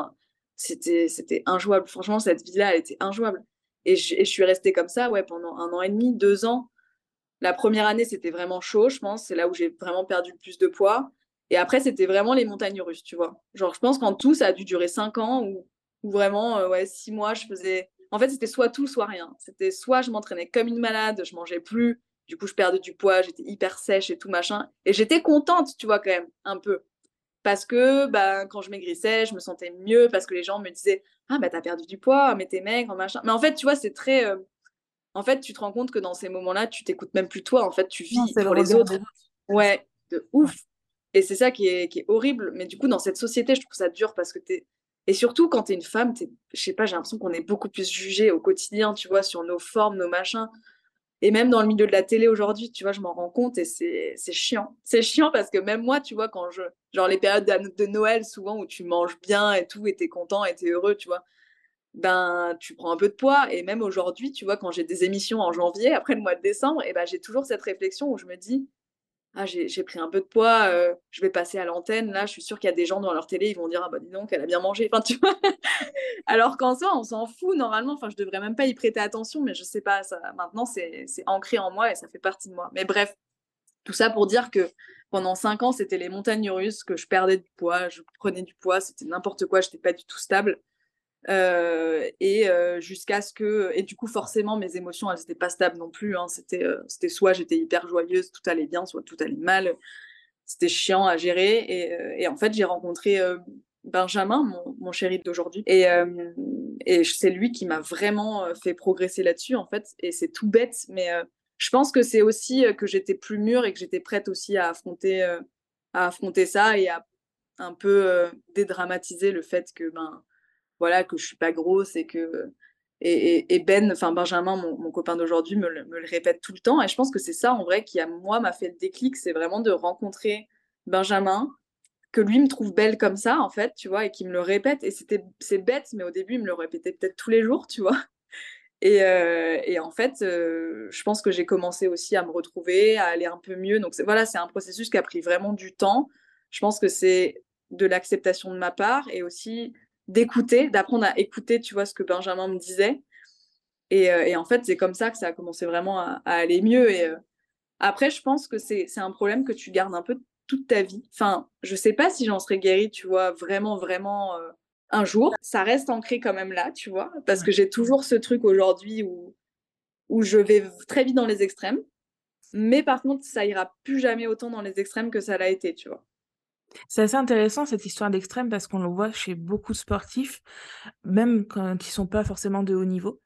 C'était, c'était injouable. Franchement, cette vie-là, elle était injouable. Et je, et je, suis restée comme ça, ouais, pendant un an et demi, deux ans. La première année, c'était vraiment chaud, je pense. C'est là où j'ai vraiment perdu le plus de poids. Et après, c'était vraiment les montagnes russes, tu vois. Genre, je pense qu'en tout, ça a dû durer cinq ans ou, vraiment, euh, ouais, six mois, je faisais en fait, c'était soit tout, soit rien. C'était soit je m'entraînais comme une malade, je mangeais plus, du coup, je perdais du poids, j'étais hyper sèche et tout machin. Et j'étais contente, tu vois, quand même, un peu. Parce que bah, quand je maigrissais, je me sentais mieux, parce que les gens me disaient Ah, bah, t'as perdu du poids, mais t'es maigre, machin. Mais en fait, tu vois, c'est très. Euh, en fait, tu te rends compte que dans ces moments-là, tu t'écoutes même plus toi. En fait, tu vis pour les autres. Ouais, de ouf. Et c'est ça qui est, qui est horrible. Mais du coup, dans cette société, je trouve ça dur parce que t'es et surtout, quand tu es une femme, je sais pas, j'ai l'impression qu'on est beaucoup plus jugé au quotidien, tu vois, sur nos formes, nos machins. Et même dans le milieu de la télé aujourd'hui, tu vois, je m'en rends compte et c'est chiant. C'est chiant parce que même moi, tu vois, quand je. Genre les périodes de Noël, souvent, où tu manges bien et tout, et t'es content et t'es heureux, tu vois, ben, tu prends un peu de poids. Et même aujourd'hui, tu vois, quand j'ai des émissions en janvier, après le mois de décembre, et ben, j'ai toujours cette réflexion où je me dis, ah, j'ai pris un peu de poids, euh, je vais passer à l'antenne. Là, je suis sûre qu'il y a des gens dans leur télé, ils vont dire, ah bah dis donc, elle a bien mangé. Enfin, tu vois Alors qu'en soi, on s'en fout normalement. Enfin, je devrais même pas y prêter attention, mais je sais pas. Ça, maintenant, c'est ancré en moi et ça fait partie de moi. Mais bref, tout ça pour dire que pendant cinq ans, c'était les montagnes russes, que je perdais du poids, je prenais du poids, c'était n'importe quoi, je n'étais pas du tout stable. Euh, et euh, jusqu'à ce que et du coup forcément mes émotions elles n'étaient pas stables non plus hein. c'était euh, c'était soit j'étais hyper joyeuse tout allait bien soit tout allait mal c'était chiant à gérer et, et en fait j'ai rencontré Benjamin mon, mon chéri d'aujourd'hui et, et c'est lui qui m'a vraiment fait progresser là-dessus en fait et c'est tout bête mais je pense que c'est aussi que j'étais plus mûre et que j'étais prête aussi à affronter à affronter ça et à un peu dédramatiser le fait que ben voilà, que je suis pas grosse et que. Et, Ben, enfin Benjamin, mon, copain d'aujourd'hui, me, le répète tout le temps. Et je pense que c'est ça, en vrai, qui, à moi, m'a fait le déclic. C'est vraiment de rencontrer Benjamin, que lui me trouve belle comme ça, en fait, tu vois, et qui me le répète. Et c'était, c'est bête, mais au début, il me le répétait peut-être tous les jours, tu vois. Et, euh, et en fait, euh, je pense que j'ai commencé aussi à me retrouver, à aller un peu mieux. Donc voilà, c'est un processus qui a pris vraiment du temps. Je pense que c'est de l'acceptation de ma part et aussi d'écouter, d'apprendre à écouter, tu vois, ce que Benjamin me disait. Et, euh, et en fait, c'est comme ça que ça a commencé vraiment à, aller mieux. Et euh, après, je pense que c'est un problème que tu gardes un peu toute ta vie. Enfin, je sais pas si j'en serais guérie, tu vois, vraiment, vraiment euh, un jour. Ça reste ancré quand même là, tu vois, parce que j'ai toujours ce truc aujourd'hui où, où je vais très vite dans les extrêmes. Mais par contre, ça ira plus jamais autant dans les extrêmes que ça l'a été, tu vois. C'est assez intéressant cette histoire d'extrême parce qu'on le voit chez beaucoup de sportifs, même quand ils sont pas forcément de haut niveau.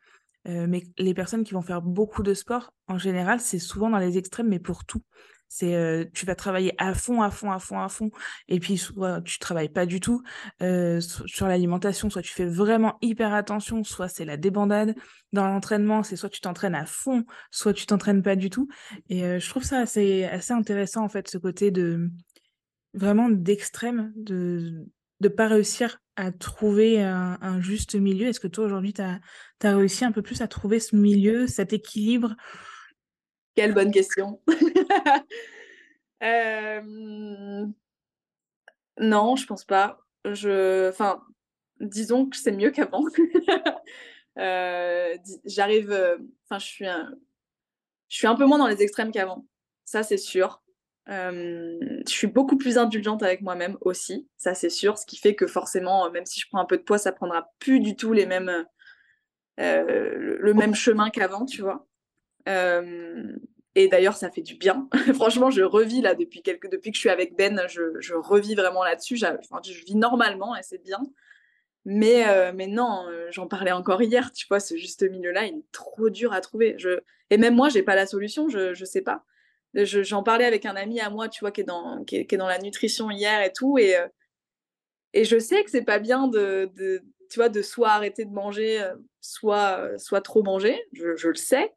Euh, mais les personnes qui vont faire beaucoup de sport, en général, c'est souvent dans les extrêmes, mais pour tout. C'est euh, tu vas travailler à fond, à fond, à fond, à fond, et puis soit tu travailles pas du tout euh, sur l'alimentation, soit tu fais vraiment hyper attention, soit c'est la débandade. Dans l'entraînement, c'est soit tu t'entraînes à fond, soit tu t'entraînes pas du tout. Et je trouve ça assez, assez intéressant en fait, ce côté de vraiment d'extrême, de ne pas réussir à trouver un, juste milieu? Est-ce que toi, aujourd'hui, tu as, réussi un peu plus à trouver ce milieu, cet équilibre? Quelle bonne question. Non, je pense pas. Je... Enfin, disons que c'est mieux qu'avant. Euh, j'arrive... Euh, enfin, je suis un... Je suis un peu moins dans les extrêmes qu'avant. Ça, c'est sûr. Euh, je suis beaucoup plus indulgente avec moi-même aussi, ça c'est sûr, ce qui fait que forcément, même si je prends un peu de poids, ça prendra plus du tout les mêmes, euh, le même chemin qu'avant, tu vois. Euh, et d'ailleurs, ça fait du bien. Franchement, je revis là depuis, quelques... depuis que je suis avec Ben, je, je revis vraiment là-dessus. Je vis normalement et c'est bien. Mais, mais non, j'en parlais encore hier, tu vois, ce juste milieu-là, il est trop dur à trouver. Et même moi, j'ai pas la solution, je ne sais pas j'en parlais avec un ami à moi, tu vois, qui est dans, qui est, dans la nutrition hier et tout. Et, euh, et je sais que c'est pas bien de, de, tu vois, de soit arrêter de manger, euh, soit, euh, soit trop manger. Je, je le sais,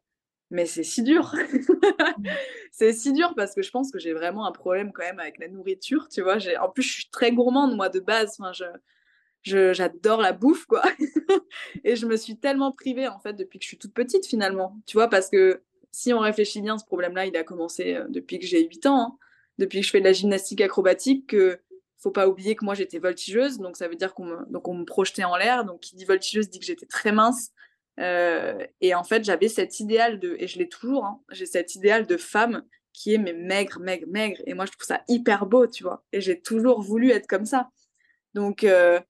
mais c'est si dur. c'est si dur parce que je pense que j'ai vraiment un problème quand même avec la nourriture, tu vois. En plus, je suis très gourmande, moi, de base. Enfin, je... j'adore la bouffe, quoi. et je me suis tellement privée, en fait, depuis que je suis toute petite, finalement. Tu vois, parce que si on réfléchit bien, ce problème-là, il a commencé euh, depuis que j'ai 8 ans, hein. depuis que je fais de la gymnastique acrobatique, que faut pas oublier que moi, j'étais voltigeuse, donc ça veut dire qu'on me, on me projetait en l'air. Donc, qui dit voltigeuse dit que j'étais très mince. Euh, et en fait, j'avais cet idéal de, et je l'ai toujours, hein, j'ai cet idéal de femme qui est mais maigre, maigre, maigre. Et moi, je trouve ça hyper beau, tu vois. Et j'ai toujours voulu être comme ça. Donc, euh,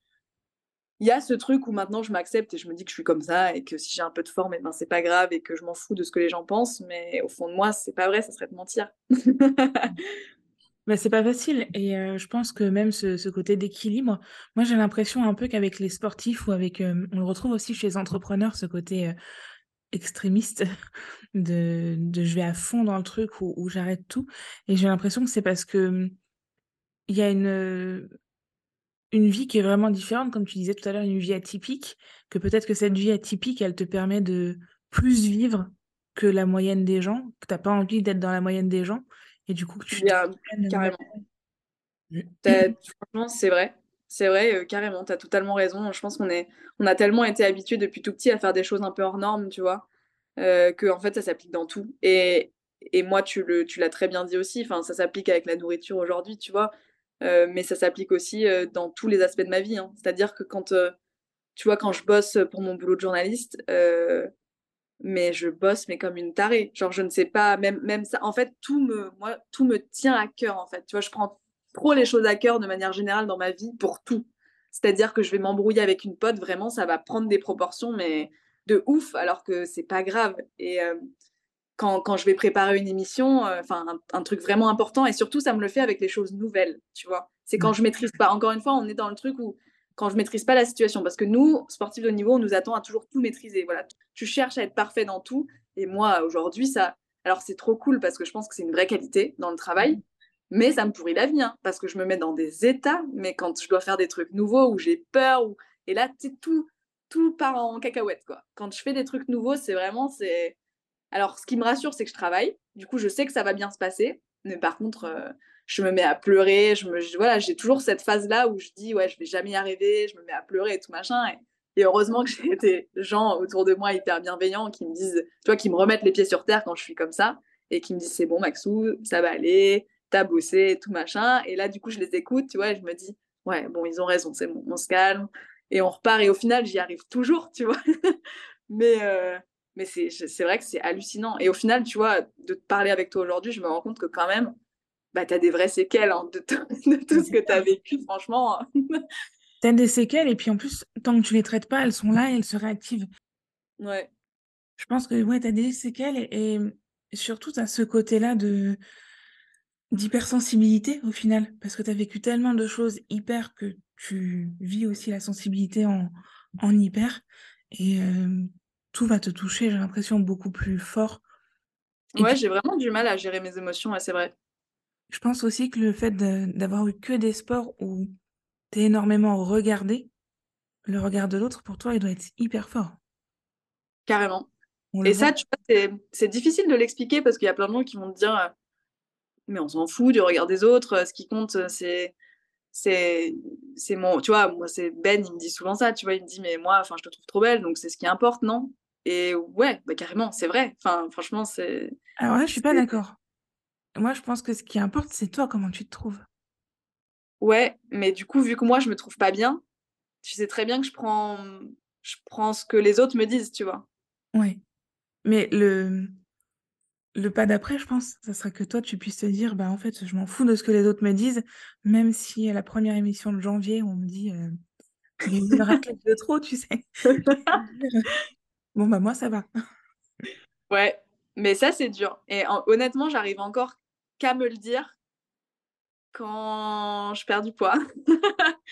il y a ce truc où maintenant je m'accepte et je me dis que je suis comme ça et que si j'ai un peu de forme, et eh ben c'est pas grave et que je m'en fous de ce que les gens pensent. Mais au fond de moi, c'est pas vrai, ça serait de mentir. Mais c'est pas facile et euh, je pense que même ce, côté d'équilibre, moi j'ai l'impression un peu qu'avec les sportifs ou avec, euh, on le retrouve aussi chez les entrepreneurs, ce côté euh, extrémiste de, de je vais à fond dans le truc ou, ou j'arrête tout. Et j'ai l'impression que c'est parce que il y a une, une vie qui est vraiment différente, comme tu disais tout à l'heure, une vie atypique, que peut-être que cette vie atypique, elle te permet de plus vivre que la moyenne des gens, que tu n'as pas envie d'être dans la moyenne des gens, et du coup que tu... carrément. Franchement, c'est vrai. C'est vrai, euh, carrément, tu as totalement raison. Je pense qu'on est, on a tellement été habitués depuis tout petit à faire des choses un peu hors normes, tu vois, euh, que en fait, ça s'applique dans tout. Et, et moi, tu, le, tu l'as très bien dit aussi, enfin, ça s'applique avec la nourriture aujourd'hui, tu vois. Euh, mais ça s'applique aussi euh, dans tous les aspects de ma vie. Hein. C'est-à-dire que quand, euh, tu vois, quand je bosse pour mon boulot de journaliste, mais je bosse mais comme une tarée. Genre, je ne sais pas, même, même ça, en fait, tout me, moi, tout me tient à cœur, en fait. Tu vois, je prends trop les choses à cœur de manière générale dans ma vie pour tout. C'est-à-dire que je vais m'embrouiller avec une pote, vraiment, ça va prendre des proportions, mais de ouf, alors que c'est pas grave. Quand, je vais préparer une émission, euh, enfin un, truc vraiment important. Et surtout, ça me le fait avec les choses nouvelles, tu vois. C'est quand je maîtrise pas. Encore une fois, on est dans le truc où quand je maîtrise pas la situation, parce que nous, sportifs de haut niveau, on nous attend à toujours tout maîtriser. Voilà, tu cherches à être parfait dans tout. Et moi, aujourd'hui, ça, alors c'est trop cool parce que je pense que c'est une vraie qualité dans le travail. Mais ça me pourrit la vie, hein, parce que je me mets dans des états. Mais quand je dois faire des trucs nouveaux où j'ai peur, ou... et là, tout, tout part en cacahuète, quoi. Quand je fais des trucs nouveaux, c'est vraiment, c'est alors, ce qui me rassure, c'est que je travaille. Du coup, je sais que ça va bien se passer. Mais par contre, euh, je me mets à pleurer. Je me, voilà, j'ai toujours cette phase-là où je dis, ouais, je vais jamais arriver. Je me mets à pleurer et tout machin. Et, heureusement que j'ai des gens autour de moi hyper bienveillants qui me disent, tu vois, qui me remettent les pieds sur terre quand je suis comme ça et qui me disent, c'est bon, Maxou, ça va aller, t'as bossé, tout machin. Et là, du coup, je les écoute, tu vois, et je me dis, ouais, bon, ils ont raison, c'est bon, on se calme. Et on repart. Et au final, j'y arrive toujours, tu vois. Mais, euh, mais c'est vrai que c'est hallucinant. Et au final, tu vois, de te parler avec toi aujourd'hui, je me rends compte que quand même, bah, tu as des vraies séquelles hein, de, de, tout ce que tu as vécu, franchement. tu as des séquelles, et puis en plus, tant que tu les traites pas, elles sont là et elles se réactivent. Ouais. Je pense que ouais, tu as des séquelles, et, surtout, tu as ce côté-là de d'hypersensibilité au final, parce que tu as vécu tellement de choses hyper que tu vis aussi la sensibilité en, en hyper. Et euh, tout va te toucher, j'ai l'impression, beaucoup plus fort. ouais, j'ai vraiment du mal à gérer mes émotions, c'est vrai. Je pense aussi que le fait d'avoir eu que des sports où tu es énormément regardé, le regard de l'autre, pour toi, il doit être hyper fort. Carrément. Et ça, tu vois, c'est difficile de l'expliquer parce qu'il y a plein de gens qui vont te dire euh, Mais on s'en fout du regard des autres, ce qui compte, c'est c'est c'est mon tu vois moi c'est Ben il me dit souvent ça tu vois il me dit mais moi enfin je te trouve trop belle donc c'est ce qui importe non? Et ouais, bah carrément, c'est vrai. Enfin, franchement, c'est. Alors là, je suis pas d'accord. Moi, je pense que ce qui importe, c'est toi, comment tu te trouves. Ouais, mais du coup, vu que moi, je me trouve pas bien, tu sais très bien que je prends, je prends ce que les autres me disent, tu vois. Ouais. Mais le, le pas d'après, je pense, ça serait que toi, tu puisses te dire, bah en fait, je m'en fous de ce que les autres me disent, même si à la première émission de janvier, on me dit, euh, il y a une de trop, tu sais. Bon, bah moi, ça va. Ouais, mais ça, c'est dur. Et honnêtement, j'arrive encore qu'à me le dire quand je perds du poids.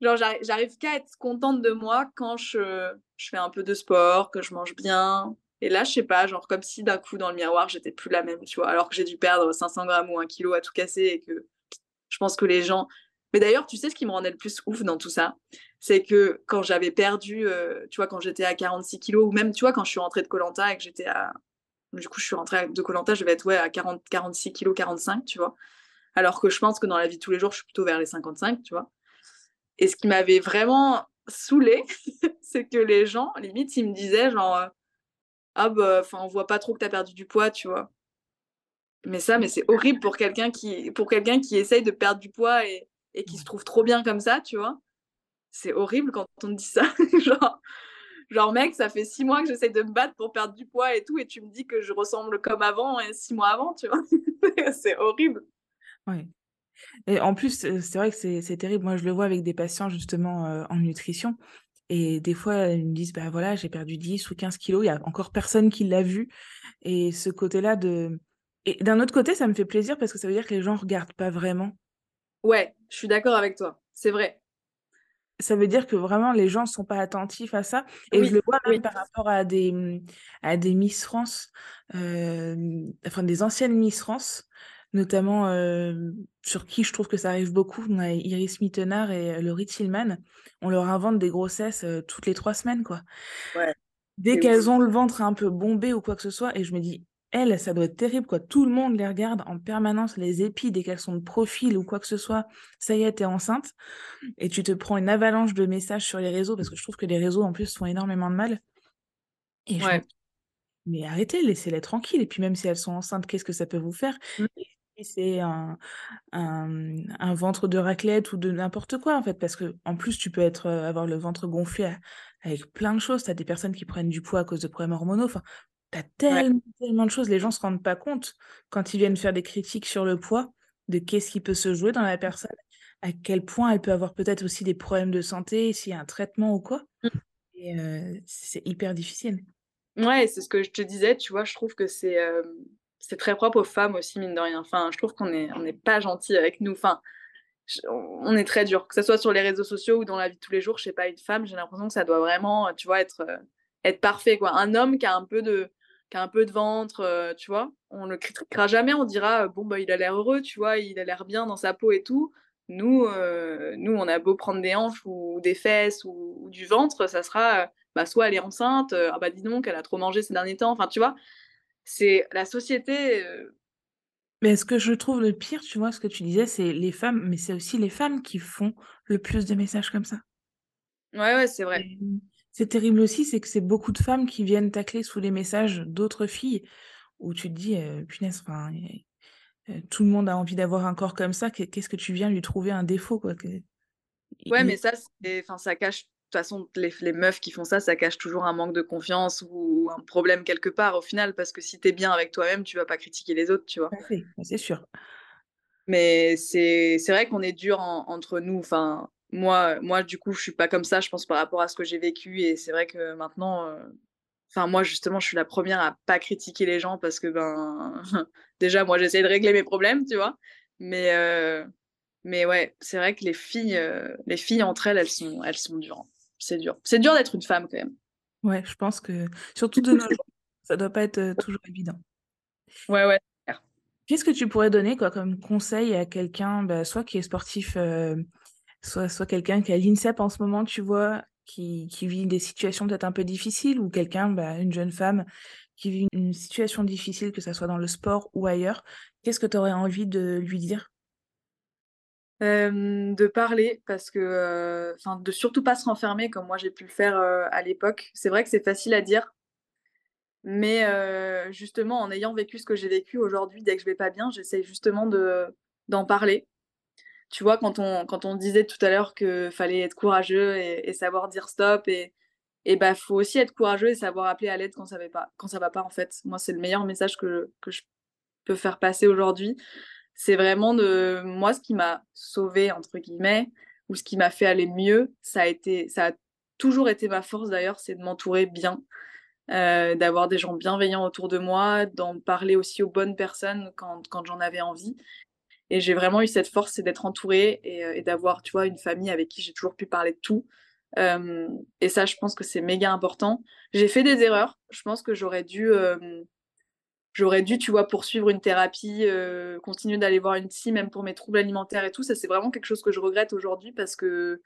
Genre, j'arrive qu'à être contente de moi quand je, je fais un peu de sport, que je mange bien. Et là, je sais pas, genre comme si d'un coup dans le miroir, j'étais plus la même, tu vois. Alors que j'ai dû perdre 500 grammes ou un kilo à tout casser et que je pense que les gens. Mais d'ailleurs, tu sais ce qui me rendait le plus ouf dans tout ça? C'est que quand j'avais perdu, euh, tu vois, quand j'étais à 46 kilos, ou même, tu vois, quand je suis rentrée de Colanta et que j'étais à. Du coup, je suis rentrée de Colanta, je vais être ouais, à 40, 46 kilos, 45, tu vois. Alors que je pense que dans la vie de tous les jours, je suis plutôt vers les 55, tu vois. Et ce qui m'avait vraiment saoulée, c'est que les gens, limite, ils me disaient genre, ah bah, enfin, on voit pas trop que tu as perdu du poids, tu vois. Mais ça, mais c'est horrible pour quelqu'un qui, pour quelqu'un qui essaye de perdre du poids et, et qui se trouve trop bien comme ça, tu vois. C'est horrible quand on te dit ça. genre, genre, mec, ça fait six mois que j'essaye de me battre pour perdre du poids et tout, et tu me dis que je ressemble comme avant et six mois avant, tu vois. c'est horrible. Oui. Et en plus, c'est vrai que c'est terrible. Moi, je le vois avec des patients justement euh, en nutrition. Et des fois, ils me disent, bah voilà, j'ai perdu 10 ou 15 kilos, il y a encore personne qui l'a vu. Et ce côté-là de... Et d'un autre côté, ça me fait plaisir parce que ça veut dire que les gens regardent pas vraiment. Ouais, je suis d'accord avec toi, c'est vrai. Ça veut dire que vraiment les gens sont pas attentifs à ça. Et je le vois même par rapport à des, mmh, à des Miss France, enfin des anciennes Miss France, notamment sur qui je trouve que ça arrive beaucoup. On a Iris Mittenard et Laurie Tillman. On leur invente des grossesses toutes les trois semaines, quoi. Dès qu'elles ont le ventre un peu bombé ou quoi que ce soit, et je me dis, elles, ça doit être terrible, quoi. Tout le monde les regarde en permanence, les épis, dès qu'elles sont de profil ou quoi que ce soit, ça y est, t'es enceinte. Et tu te prends une avalanche de messages sur les réseaux, parce que je trouve que les réseaux, en plus, font énormément de mal. Et mais arrêtez, laissez-les tranquilles. Et puis même si elles sont enceintes, qu'est-ce que ça peut vous faire? Mmh c'est un, un, ventre de raclette ou de n'importe quoi, en fait, parce que en plus, tu peux être, avoir le ventre gonflé avec plein de choses. Tu as des personnes qui prennent du poids à cause de problèmes hormonaux. Enfin, tu as tellement, tellement de choses. Les gens se rendent pas compte quand ils viennent faire des critiques sur le poids de qu'est-ce qui peut se jouer dans la personne, à quel point elle peut avoir peut-être aussi des problèmes de santé, s'il y a un traitement ou quoi. Mmh. Et c'est hyper difficile. Ouais, c'est ce que je te disais, tu vois, je trouve que c'est c'est très propre aux femmes aussi, mine de rien. Enfin, je trouve qu'on n'est on est pas gentil avec nous. Enfin, on est très dur, que ce soit sur les réseaux sociaux ou dans la vie de tous les jours. Je sais pas, une femme, j'ai l'impression que ça doit vraiment, tu vois, être, euh, être parfait. Quoi. Un homme qui a un peu de, qui a un peu de ventre, euh, tu vois, on le critiquera jamais. On dira, bon, bah, il a l'air heureux, tu vois, il a l'air bien dans sa peau et tout. Nous, euh, nous, on a beau prendre des hanches ou des fesses ou, du ventre, ça sera, bah, soit elle est enceinte, ah bah dis donc, elle a trop mangé ces derniers temps. Enfin, tu vois, c'est la société. Mais ce que je trouve le pire, tu vois, ce que tu disais, c'est les femmes, mais c'est aussi les femmes qui font le plus de messages comme ça. Ouais, ouais, c'est vrai. C'est terrible aussi, c'est que c'est beaucoup de femmes qui viennent tacler sous les messages d'autres filles, où tu te dis, punaise, enfin, tout le monde a envie d'avoir un corps comme ça, qu'est-ce que tu viens lui trouver un défaut, quoi. Ouais, mais ça, ça cache toute façon, les, les, meufs qui font ça, ça cache toujours un manque de confiance ou un problème quelque part au final, parce que si tu es bien avec toi-même, tu vas pas critiquer les autres, tu vois. C'est sûr. Mais c'est vrai qu'on est dur entre nous. Enfin, moi, moi, du coup, je suis pas comme ça, je pense, par rapport à ce que j'ai vécu. Et c'est vrai que maintenant, euh, enfin, moi, justement, je suis la première à pas critiquer les gens parce que, ben, déjà, moi, j'essaie de régler mes problèmes, tu vois. Mais, euh, mais ouais, c'est vrai que les filles, euh, les filles entre elles, elles sont, elles sont dures c'est dur. C'est dur d'être une femme quand même. Ouais, je pense que surtout de nos jours, ça doit pas être euh, toujours évident. Ouais, ouais. Qu'est-ce que tu pourrais donner quoi, comme conseil à quelqu'un, bah, soit qui est sportif, euh, soit, soit quelqu'un qui a l'INSEP en ce moment, tu vois, qui, qui vit des situations peut-être un peu difficiles, ou quelqu'un, bah, une jeune femme qui vit une situation difficile, que ce soit dans le sport ou ailleurs, qu'est-ce que tu aurais envie de lui dire? De parler parce que, enfin, de surtout pas se renfermer comme moi j'ai pu le faire à l'époque. C'est vrai que c'est facile à dire, mais justement en ayant vécu ce que j'ai vécu aujourd'hui, dès que je vais pas bien, j'essaie justement de d'en parler. Tu vois, quand on, quand on disait tout à l'heure qu'il fallait être courageux et, savoir dire stop, et, et bah, faut aussi être courageux et savoir appeler à l'aide quand ça va va pas en fait. Moi, c'est le meilleur message que, que je peux faire passer aujourd'hui c'est vraiment de moi ce qui m'a sauvé entre guillemets ou ce qui m'a fait aller mieux ça a été ça a toujours été ma force d'ailleurs c'est de m'entourer bien euh, d'avoir des gens bienveillants autour de moi d'en parler aussi aux bonnes personnes quand, quand j'en avais envie et j'ai vraiment eu cette force c'est d'être entourée et, euh, et d'avoir tu vois une famille avec qui j'ai toujours pu parler de tout et ça je pense que c'est méga important j'ai fait des erreurs je pense que j'aurais dû j'aurais dû, tu vois, poursuivre une thérapie, continuer d'aller voir une psy, même pour mes troubles alimentaires et tout. Ça, c'est vraiment quelque chose que je regrette aujourd'hui parce que.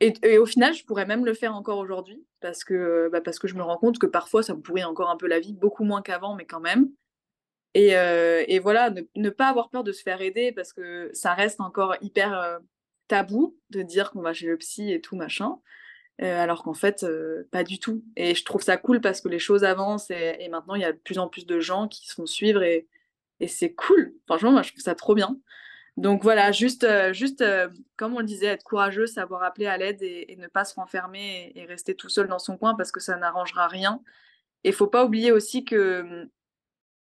Et, au final, je pourrais même le faire encore aujourd'hui parce bah, parce que je me rends compte que parfois, ça me pourrit encore un peu la vie, beaucoup moins qu'avant, mais quand même. Et, euh, et voilà, ne, pas avoir peur de se faire aider parce que ça reste encore hyper. Euh, tabou de dire qu'on va chez le psy et tout machin. Euh, alors qu'en fait, pas du tout. Et je trouve ça cool parce que les choses avancent et, maintenant il y a de plus en plus de gens qui se font suivre et, c'est cool. Franchement, moi je trouve ça trop bien. Donc voilà, juste, juste comme on le disait, être courageux, savoir appeler à l'aide et, ne pas se renfermer et, rester tout seul dans son coin parce que ça n'arrangera rien. Et faut pas oublier aussi que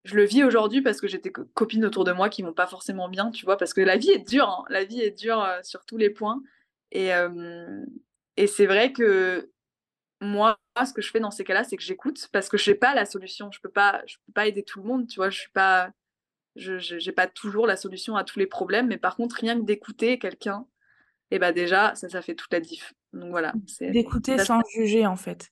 je le vis aujourd'hui parce que j'ai des copines autour de moi qui vont pas forcément bien, tu vois, parce que la vie est dure, hein. la vie est dure sur tous les points. Et, et c'est vrai que moi, ce que je fais dans ces cas-là, c'est que j'écoute parce que je n'ai pas la solution. Je peux pas, je peux pas aider tout le monde, tu vois. Je suis pas, je n'ai pas toujours la solution à tous les problèmes, mais par contre, rien que d'écouter quelqu'un, et eh ben déjà, ça, ça fait toute la diff. Donc voilà. D'écouter sans juger, en fait.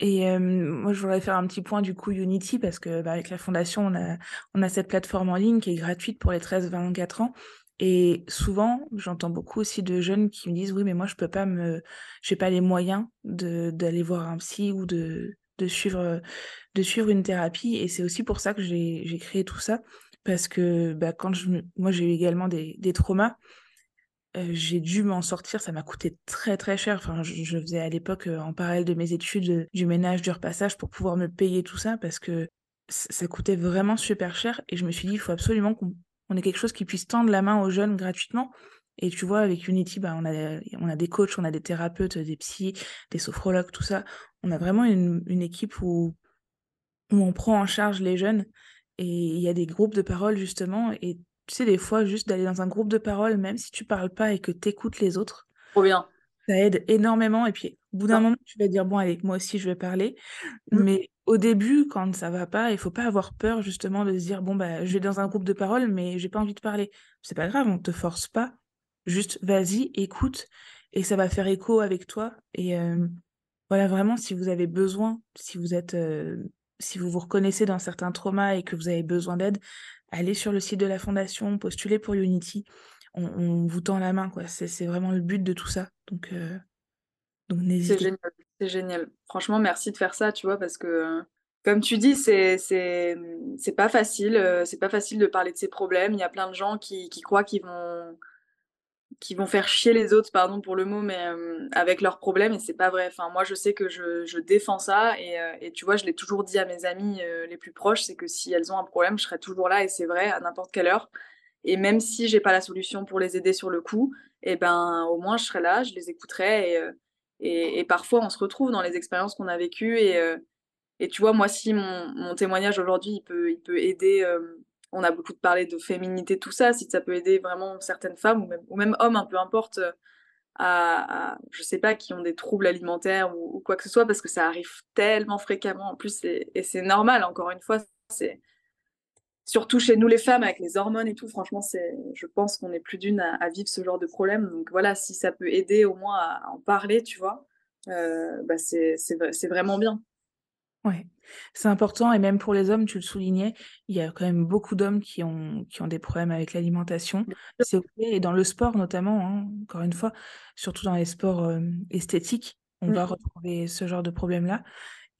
Et moi, je voudrais faire un petit point du coup Unity parce que bah, avec la fondation, on a, on a cette plateforme en ligne qui est gratuite pour les 13-24 ans et souvent, j'entends beaucoup aussi de jeunes qui me disent oui, mais moi je peux pas me, j'ai pas les moyens d'aller voir un psy ou de de suivre de suivre une thérapie. Et c'est aussi pour ça que j'ai j'ai créé tout ça parce que bah, quand je moi j'ai eu également des, des traumas. Euh, j'ai dû m'en sortir, ça m'a coûté très très cher. Enfin, je, faisais à l'époque euh, en parallèle de mes études euh, du ménage, du repassage pour pouvoir me payer tout ça parce que ça coûtait vraiment super cher et je me suis dit il faut absolument qu'on on est quelque chose qui puisse tendre la main aux jeunes gratuitement. Et tu vois, avec Unity, bah, on, a, on a des coachs, on a des thérapeutes, des psys, des sophrologues, tout ça. On a vraiment une, équipe où, où on prend en charge les jeunes. Et il y a des groupes de parole, justement. Et tu sais, des fois, juste d'aller dans un groupe de parole, même si tu parles pas et que tu écoutes les autres. Trop bien. Ça aide énormément. Et puis, au bout d'un moment, tu vas dire, bon, allez, moi aussi, je vais parler. Mmh. Mais au début, quand ça va pas, il faut pas avoir peur justement de se dire bon bah je vais dans un groupe de parole mais j'ai pas envie de parler. C'est pas grave, on te force pas. Juste vas-y, écoute et ça va faire écho avec toi et voilà vraiment si vous avez besoin, si vous êtes si vous vous reconnaissez dans certains traumas et que vous avez besoin d'aide, allez sur le site de la fondation, postulez pour Unity. On, vous tend la main quoi, c'est vraiment le but de tout ça. Donc donc n'hésitez pas. C'est génial. Franchement, merci de faire ça, tu vois, parce que, comme tu dis, c'est c'est pas facile. Euh, c'est pas facile de parler de ses problèmes. Il y a plein de gens qui, qui croient qu'ils vont qui vont faire chier les autres, pardon pour le mot, mais euh, avec leurs problèmes, et c'est pas vrai. Enfin, moi, je sais que je, je défends ça, et, euh, et, tu vois, je l'ai toujours dit à mes amis les plus proches, c'est que si elles ont un problème, je serai toujours là, et c'est vrai, à n'importe quelle heure. Et même si j'ai pas la solution pour les aider sur le coup, et eh ben, au moins, je serai là, je les écouterai, et et, parfois, on se retrouve dans les expériences qu'on a vécues. Et, euh, et, tu vois, moi, si mon, témoignage aujourd'hui, il peut, il peut aider. On a beaucoup parlé de féminité, tout ça. Si ça peut aider vraiment certaines femmes ou même, hommes, un peu importe, à, je sais pas, qui ont des troubles alimentaires ou, quoi que ce soit, parce que ça arrive tellement fréquemment en plus. Et, c'est normal, encore une fois. C'est surtout chez nous les femmes avec les hormones et tout, franchement, je pense qu'on est plus d'une à, vivre ce genre de problème. Donc voilà, si ça peut aider au moins à, en parler, tu vois, euh, bah c'est, vraiment bien. Ouais, c'est important et même pour les hommes, tu le soulignais, il y a quand même beaucoup d'hommes qui ont, qui ont des problèmes avec l'alimentation. C'est ok, et dans le sport notamment, hein, encore une fois, surtout dans les sports euh, esthétiques, on va retrouver ce genre de problème-là.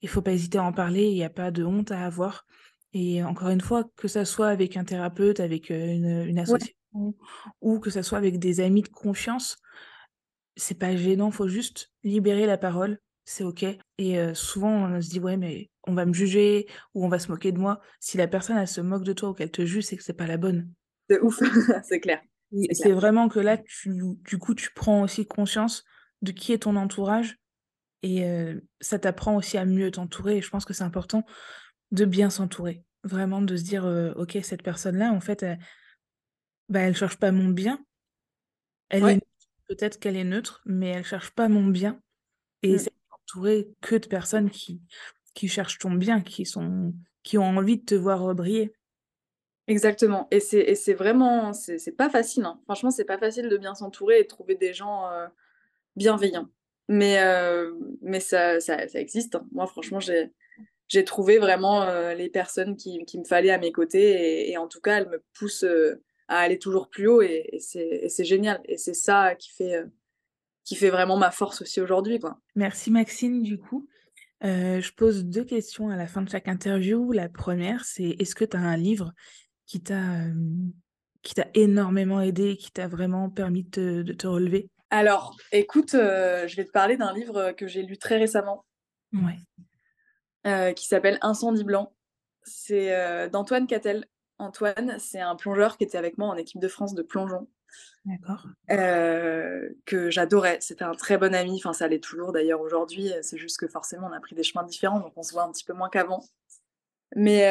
Il faut pas hésiter à en parler, il n'y a pas de honte à avoir. Et encore une fois, que ça soit avec un thérapeute, avec une, association, ou que ça soit avec des amis de confiance, c'est pas gênant, faut juste libérer la parole, c'est ok. Et souvent, on se dit, ouais, mais on va me juger, ou on va se moquer de moi. Si la personne, elle se moque de toi ou qu'elle te juge, c'est que c'est pas la bonne. C'est ouf, c'est clair. C'est vraiment que là, tu, du coup, tu prends aussi conscience de qui est ton entourage, et ça t'apprend aussi à mieux t'entourer, et je pense que c'est important de bien s'entourer. Vraiment de se dire, OK, cette personne-là, en fait, elle, bah, elle cherche pas mon bien. Elle est peut-être qu'elle est neutre, mais elle cherche pas mon bien. Et mmh. c'est entouré que de personnes qui, qui cherchent ton bien, qui sont qui ont envie de te voir briller. Exactement. Et c'est vraiment, c'est pas facile. Hein. Franchement, c'est pas facile de bien s'entourer et trouver des gens bienveillants. Mais, mais ça, ça, existe. Hein. Moi, franchement, j'ai trouvé vraiment euh, les personnes qui, qui, me fallait à mes côtés et, en tout cas, elles me poussent euh, à aller toujours plus haut et, et c'est génial. Et c'est ça qui fait, euh, qui fait vraiment ma force aussi aujourd'hui. Merci Maxine, du coup. je pose deux questions à la fin de chaque interview. La première, c'est est-ce que tu as un livre qui t'a qui t'a énormément aidé, qui t'a vraiment permis de te, relever? Alors, écoute, je vais te parler d'un livre que j'ai lu très récemment. Ouais. qui s'appelle Incendie blanc. C'est d'Antoine Cattel. Antoine, c'est un plongeur qui était avec moi en équipe de France de plongeon. D'accord. que j'adorais. C'était un très bon ami. Enfin, ça l'est toujours d'ailleurs aujourd'hui. C'est juste que forcément, on a pris des chemins différents, donc on se voit un petit peu moins qu'avant. Mais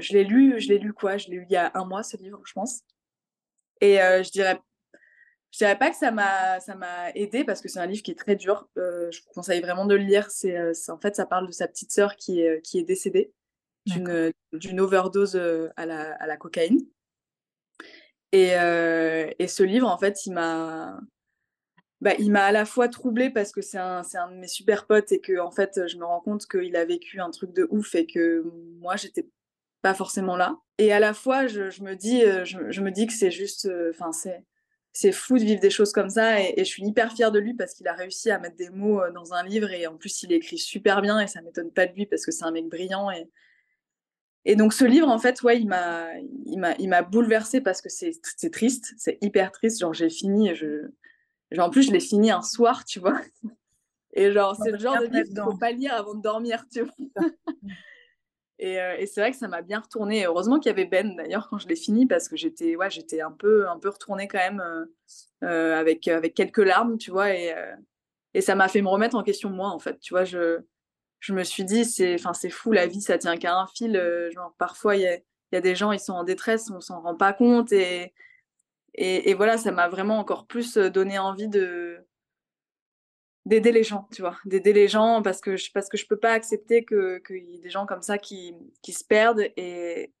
je l'ai lu, je l'ai lu quoi? Je l'ai lu il y a un mois, ce livre, je pense. Et je dirais je dirais pas que ça m'a ça m'a aidé parce que c'est un livre qui est très dur. je vous conseille vraiment de le lire. C'est en fait ça parle de sa petite sœur qui est qui est décédée d'une d'une overdose à la à la cocaïne. Et, et ce livre en fait il m'a bah, à la fois troublée parce que c'est un, un, de mes super potes et que en fait je me rends compte qu'il a vécu un truc de ouf et que moi j'étais pas forcément là. Et à la fois je, me dis je, je, me dis que c'est juste enfin c'est c'est fou de vivre des choses comme ça et, je suis hyper fière de lui parce qu'il a réussi à mettre des mots dans un livre et en plus il écrit super bien et ça m'étonne pas de lui parce que c'est un mec brillant et et donc ce livre en fait ouais il m'a il m'a il m'a bouleversée parce que c'est c'est triste c'est hyper triste genre j'ai fini je Genre, en plus, je l'ai fini un soir, tu vois. Et genre, c'est le genre de livre qu'il faut pas lire avant de dormir, tu vois. et, euh, et c'est vrai que ça m'a bien retourné. Heureusement qu'il y avait Ben d'ailleurs quand je l'ai fini parce que j'étais ouais, j'étais un peu un peu retournée quand même euh, euh, avec avec quelques larmes, tu vois. Et, et ça m'a fait me remettre en question moi en fait, tu vois. Je je me suis dit c'est enfin c'est fou la vie, ça tient qu'à un fil. genre parfois il y a, y a des gens ils sont en détresse, on s'en rend pas compte et et, voilà, ça m'a vraiment encore plus donné envie de d'aider les gens, tu vois, d'aider les gens parce que je parce que je peux pas accepter que qu'il y ait des gens comme ça qui qui se perdent et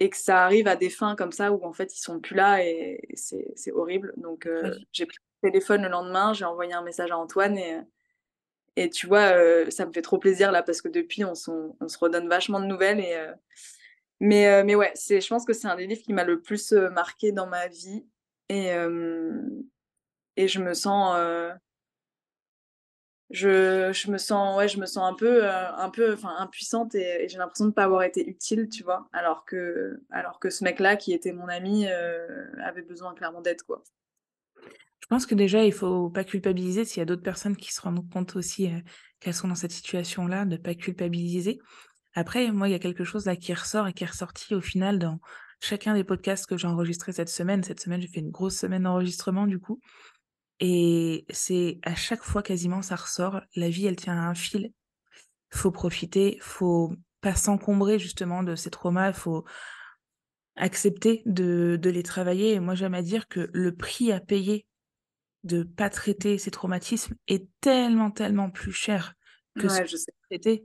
et que ça arrive à des fins comme ça où en fait ils sont plus là et c'est c'est horrible. Donc j'ai pris le téléphone le lendemain, j'ai envoyé un message à Antoine et et tu vois, ça me fait trop plaisir là parce que depuis on, se redonne vachement de nouvelles et mais, euh, mais ouais, je pense que c'est un des livres qui m'a le plus euh, marqué dans ma vie. Et, et je me sens. je, je, me sens ouais je me sens un peu un peu enfin impuissante et, j'ai l'impression de ne pas avoir été utile tu vois alors que alors que ce mec là qui était mon ami avait besoin clairement d'aide quoi pense que déjà il faut pas culpabiliser s'il y a d'autres personnes qui se rendent compte aussi qu'elles sont dans cette situation là de pas culpabiliser après, moi, il y a quelque chose là qui ressort et qui est ressorti au final dans chacun des podcasts que j'ai enregistrés cette semaine. Cette semaine, j'ai fait une grosse semaine d'enregistrement du coup. Et c'est à chaque fois quasiment ça ressort. La vie, elle tient à un fil. Faut profiter, faut pas s'encombrer justement de ces traumas, faut accepter de, de les travailler. Et moi, j'aime à dire que le prix à payer de pas traiter ces traumatismes est tellement, tellement plus cher que ce je sais. traiter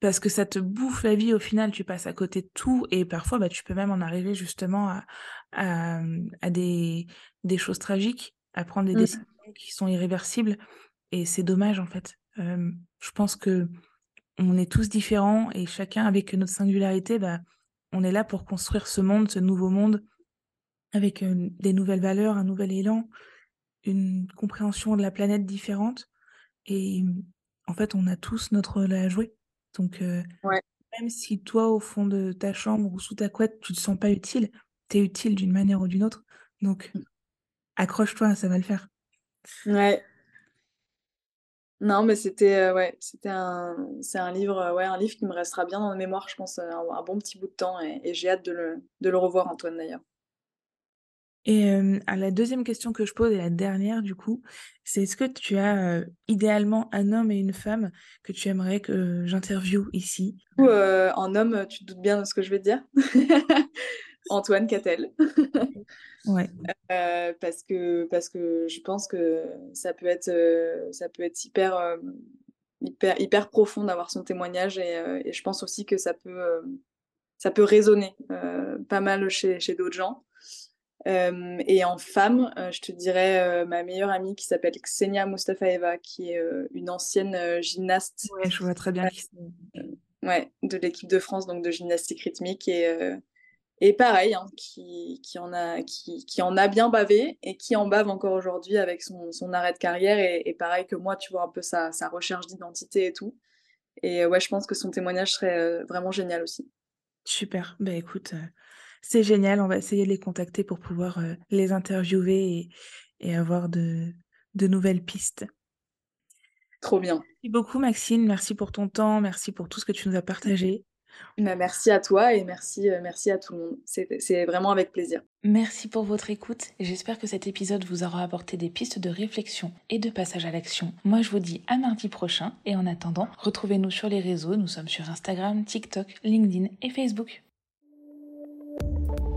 parce que ça te bouffe la vie au final, tu passes à côté de tout et parfois bah, tu peux même en arriver justement à, à, des, des, choses tragiques, à prendre des mmh. décisions qui sont irréversibles et c'est dommage en fait. je pense que on est tous différents et chacun avec notre singularité, bah, on est là pour construire ce monde, ce nouveau monde avec des nouvelles valeurs, un nouvel élan, une compréhension de la planète différente et en fait on a tous notre rôle à jouer. Donc, même si toi, au fond de ta chambre ou sous ta couette, tu te sens pas utile, tu es utile d'une manière ou d'une autre. Donc, mmh. accroche-toi, ça va le faire. Ouais. Non, mais c'était ouais, c'était un, c'est un livre, ouais, un livre qui me restera bien dans la mémoire, je pense, un, bon petit bout de temps, et, j'ai hâte de le, de le revoir, Antoine d'ailleurs. Et à la deuxième question que je pose et la dernière du coup, c'est est-ce que tu as, idéalement un homme et une femme que tu aimerais que j'interviewe ici? Du en homme, tu te doutes bien de ce que je vais dire? Antoine Cattel. Ouais. parce que parce que je pense que ça peut être, ça peut être hyper, hyper hyper profond d'avoir son témoignage et et je pense aussi que ça peut, ça peut résonner, pas mal chez chez d'autres gens et en femme, je te dirais ma meilleure amie qui s'appelle Ksenia Mustafaeva, qui est une ancienne gymnaste. Ouais, je vois très bien Ouais, de l'équipe de France, donc de gymnastique rythmique. Et, et pareil, hein, qui, qui, en a, qui, qui, en a bien bavé et qui en bave encore aujourd'hui avec son, son, arrêt de carrière. Et, pareil que moi, tu vois un peu sa, sa recherche d'identité et tout. Et ouais, je pense que son témoignage serait vraiment génial aussi. Super. Bah écoute, C'est génial, on va essayer de les contacter pour pouvoir les interviewer et, et avoir de, de nouvelles pistes. Trop bien. Merci beaucoup Maxine, merci pour ton temps, merci pour tout ce que tu nous as partagé. Bah, merci à toi et merci, euh, merci à tout le monde. C'est vraiment avec plaisir. Merci pour votre écoute et j'espère que cet épisode vous aura apporté des pistes de réflexion et de passage à l'action. Moi, je vous dis à mardi prochain et en attendant, retrouvez-nous sur les réseaux. Nous sommes sur Instagram, TikTok, LinkedIn et Facebook. Thank you.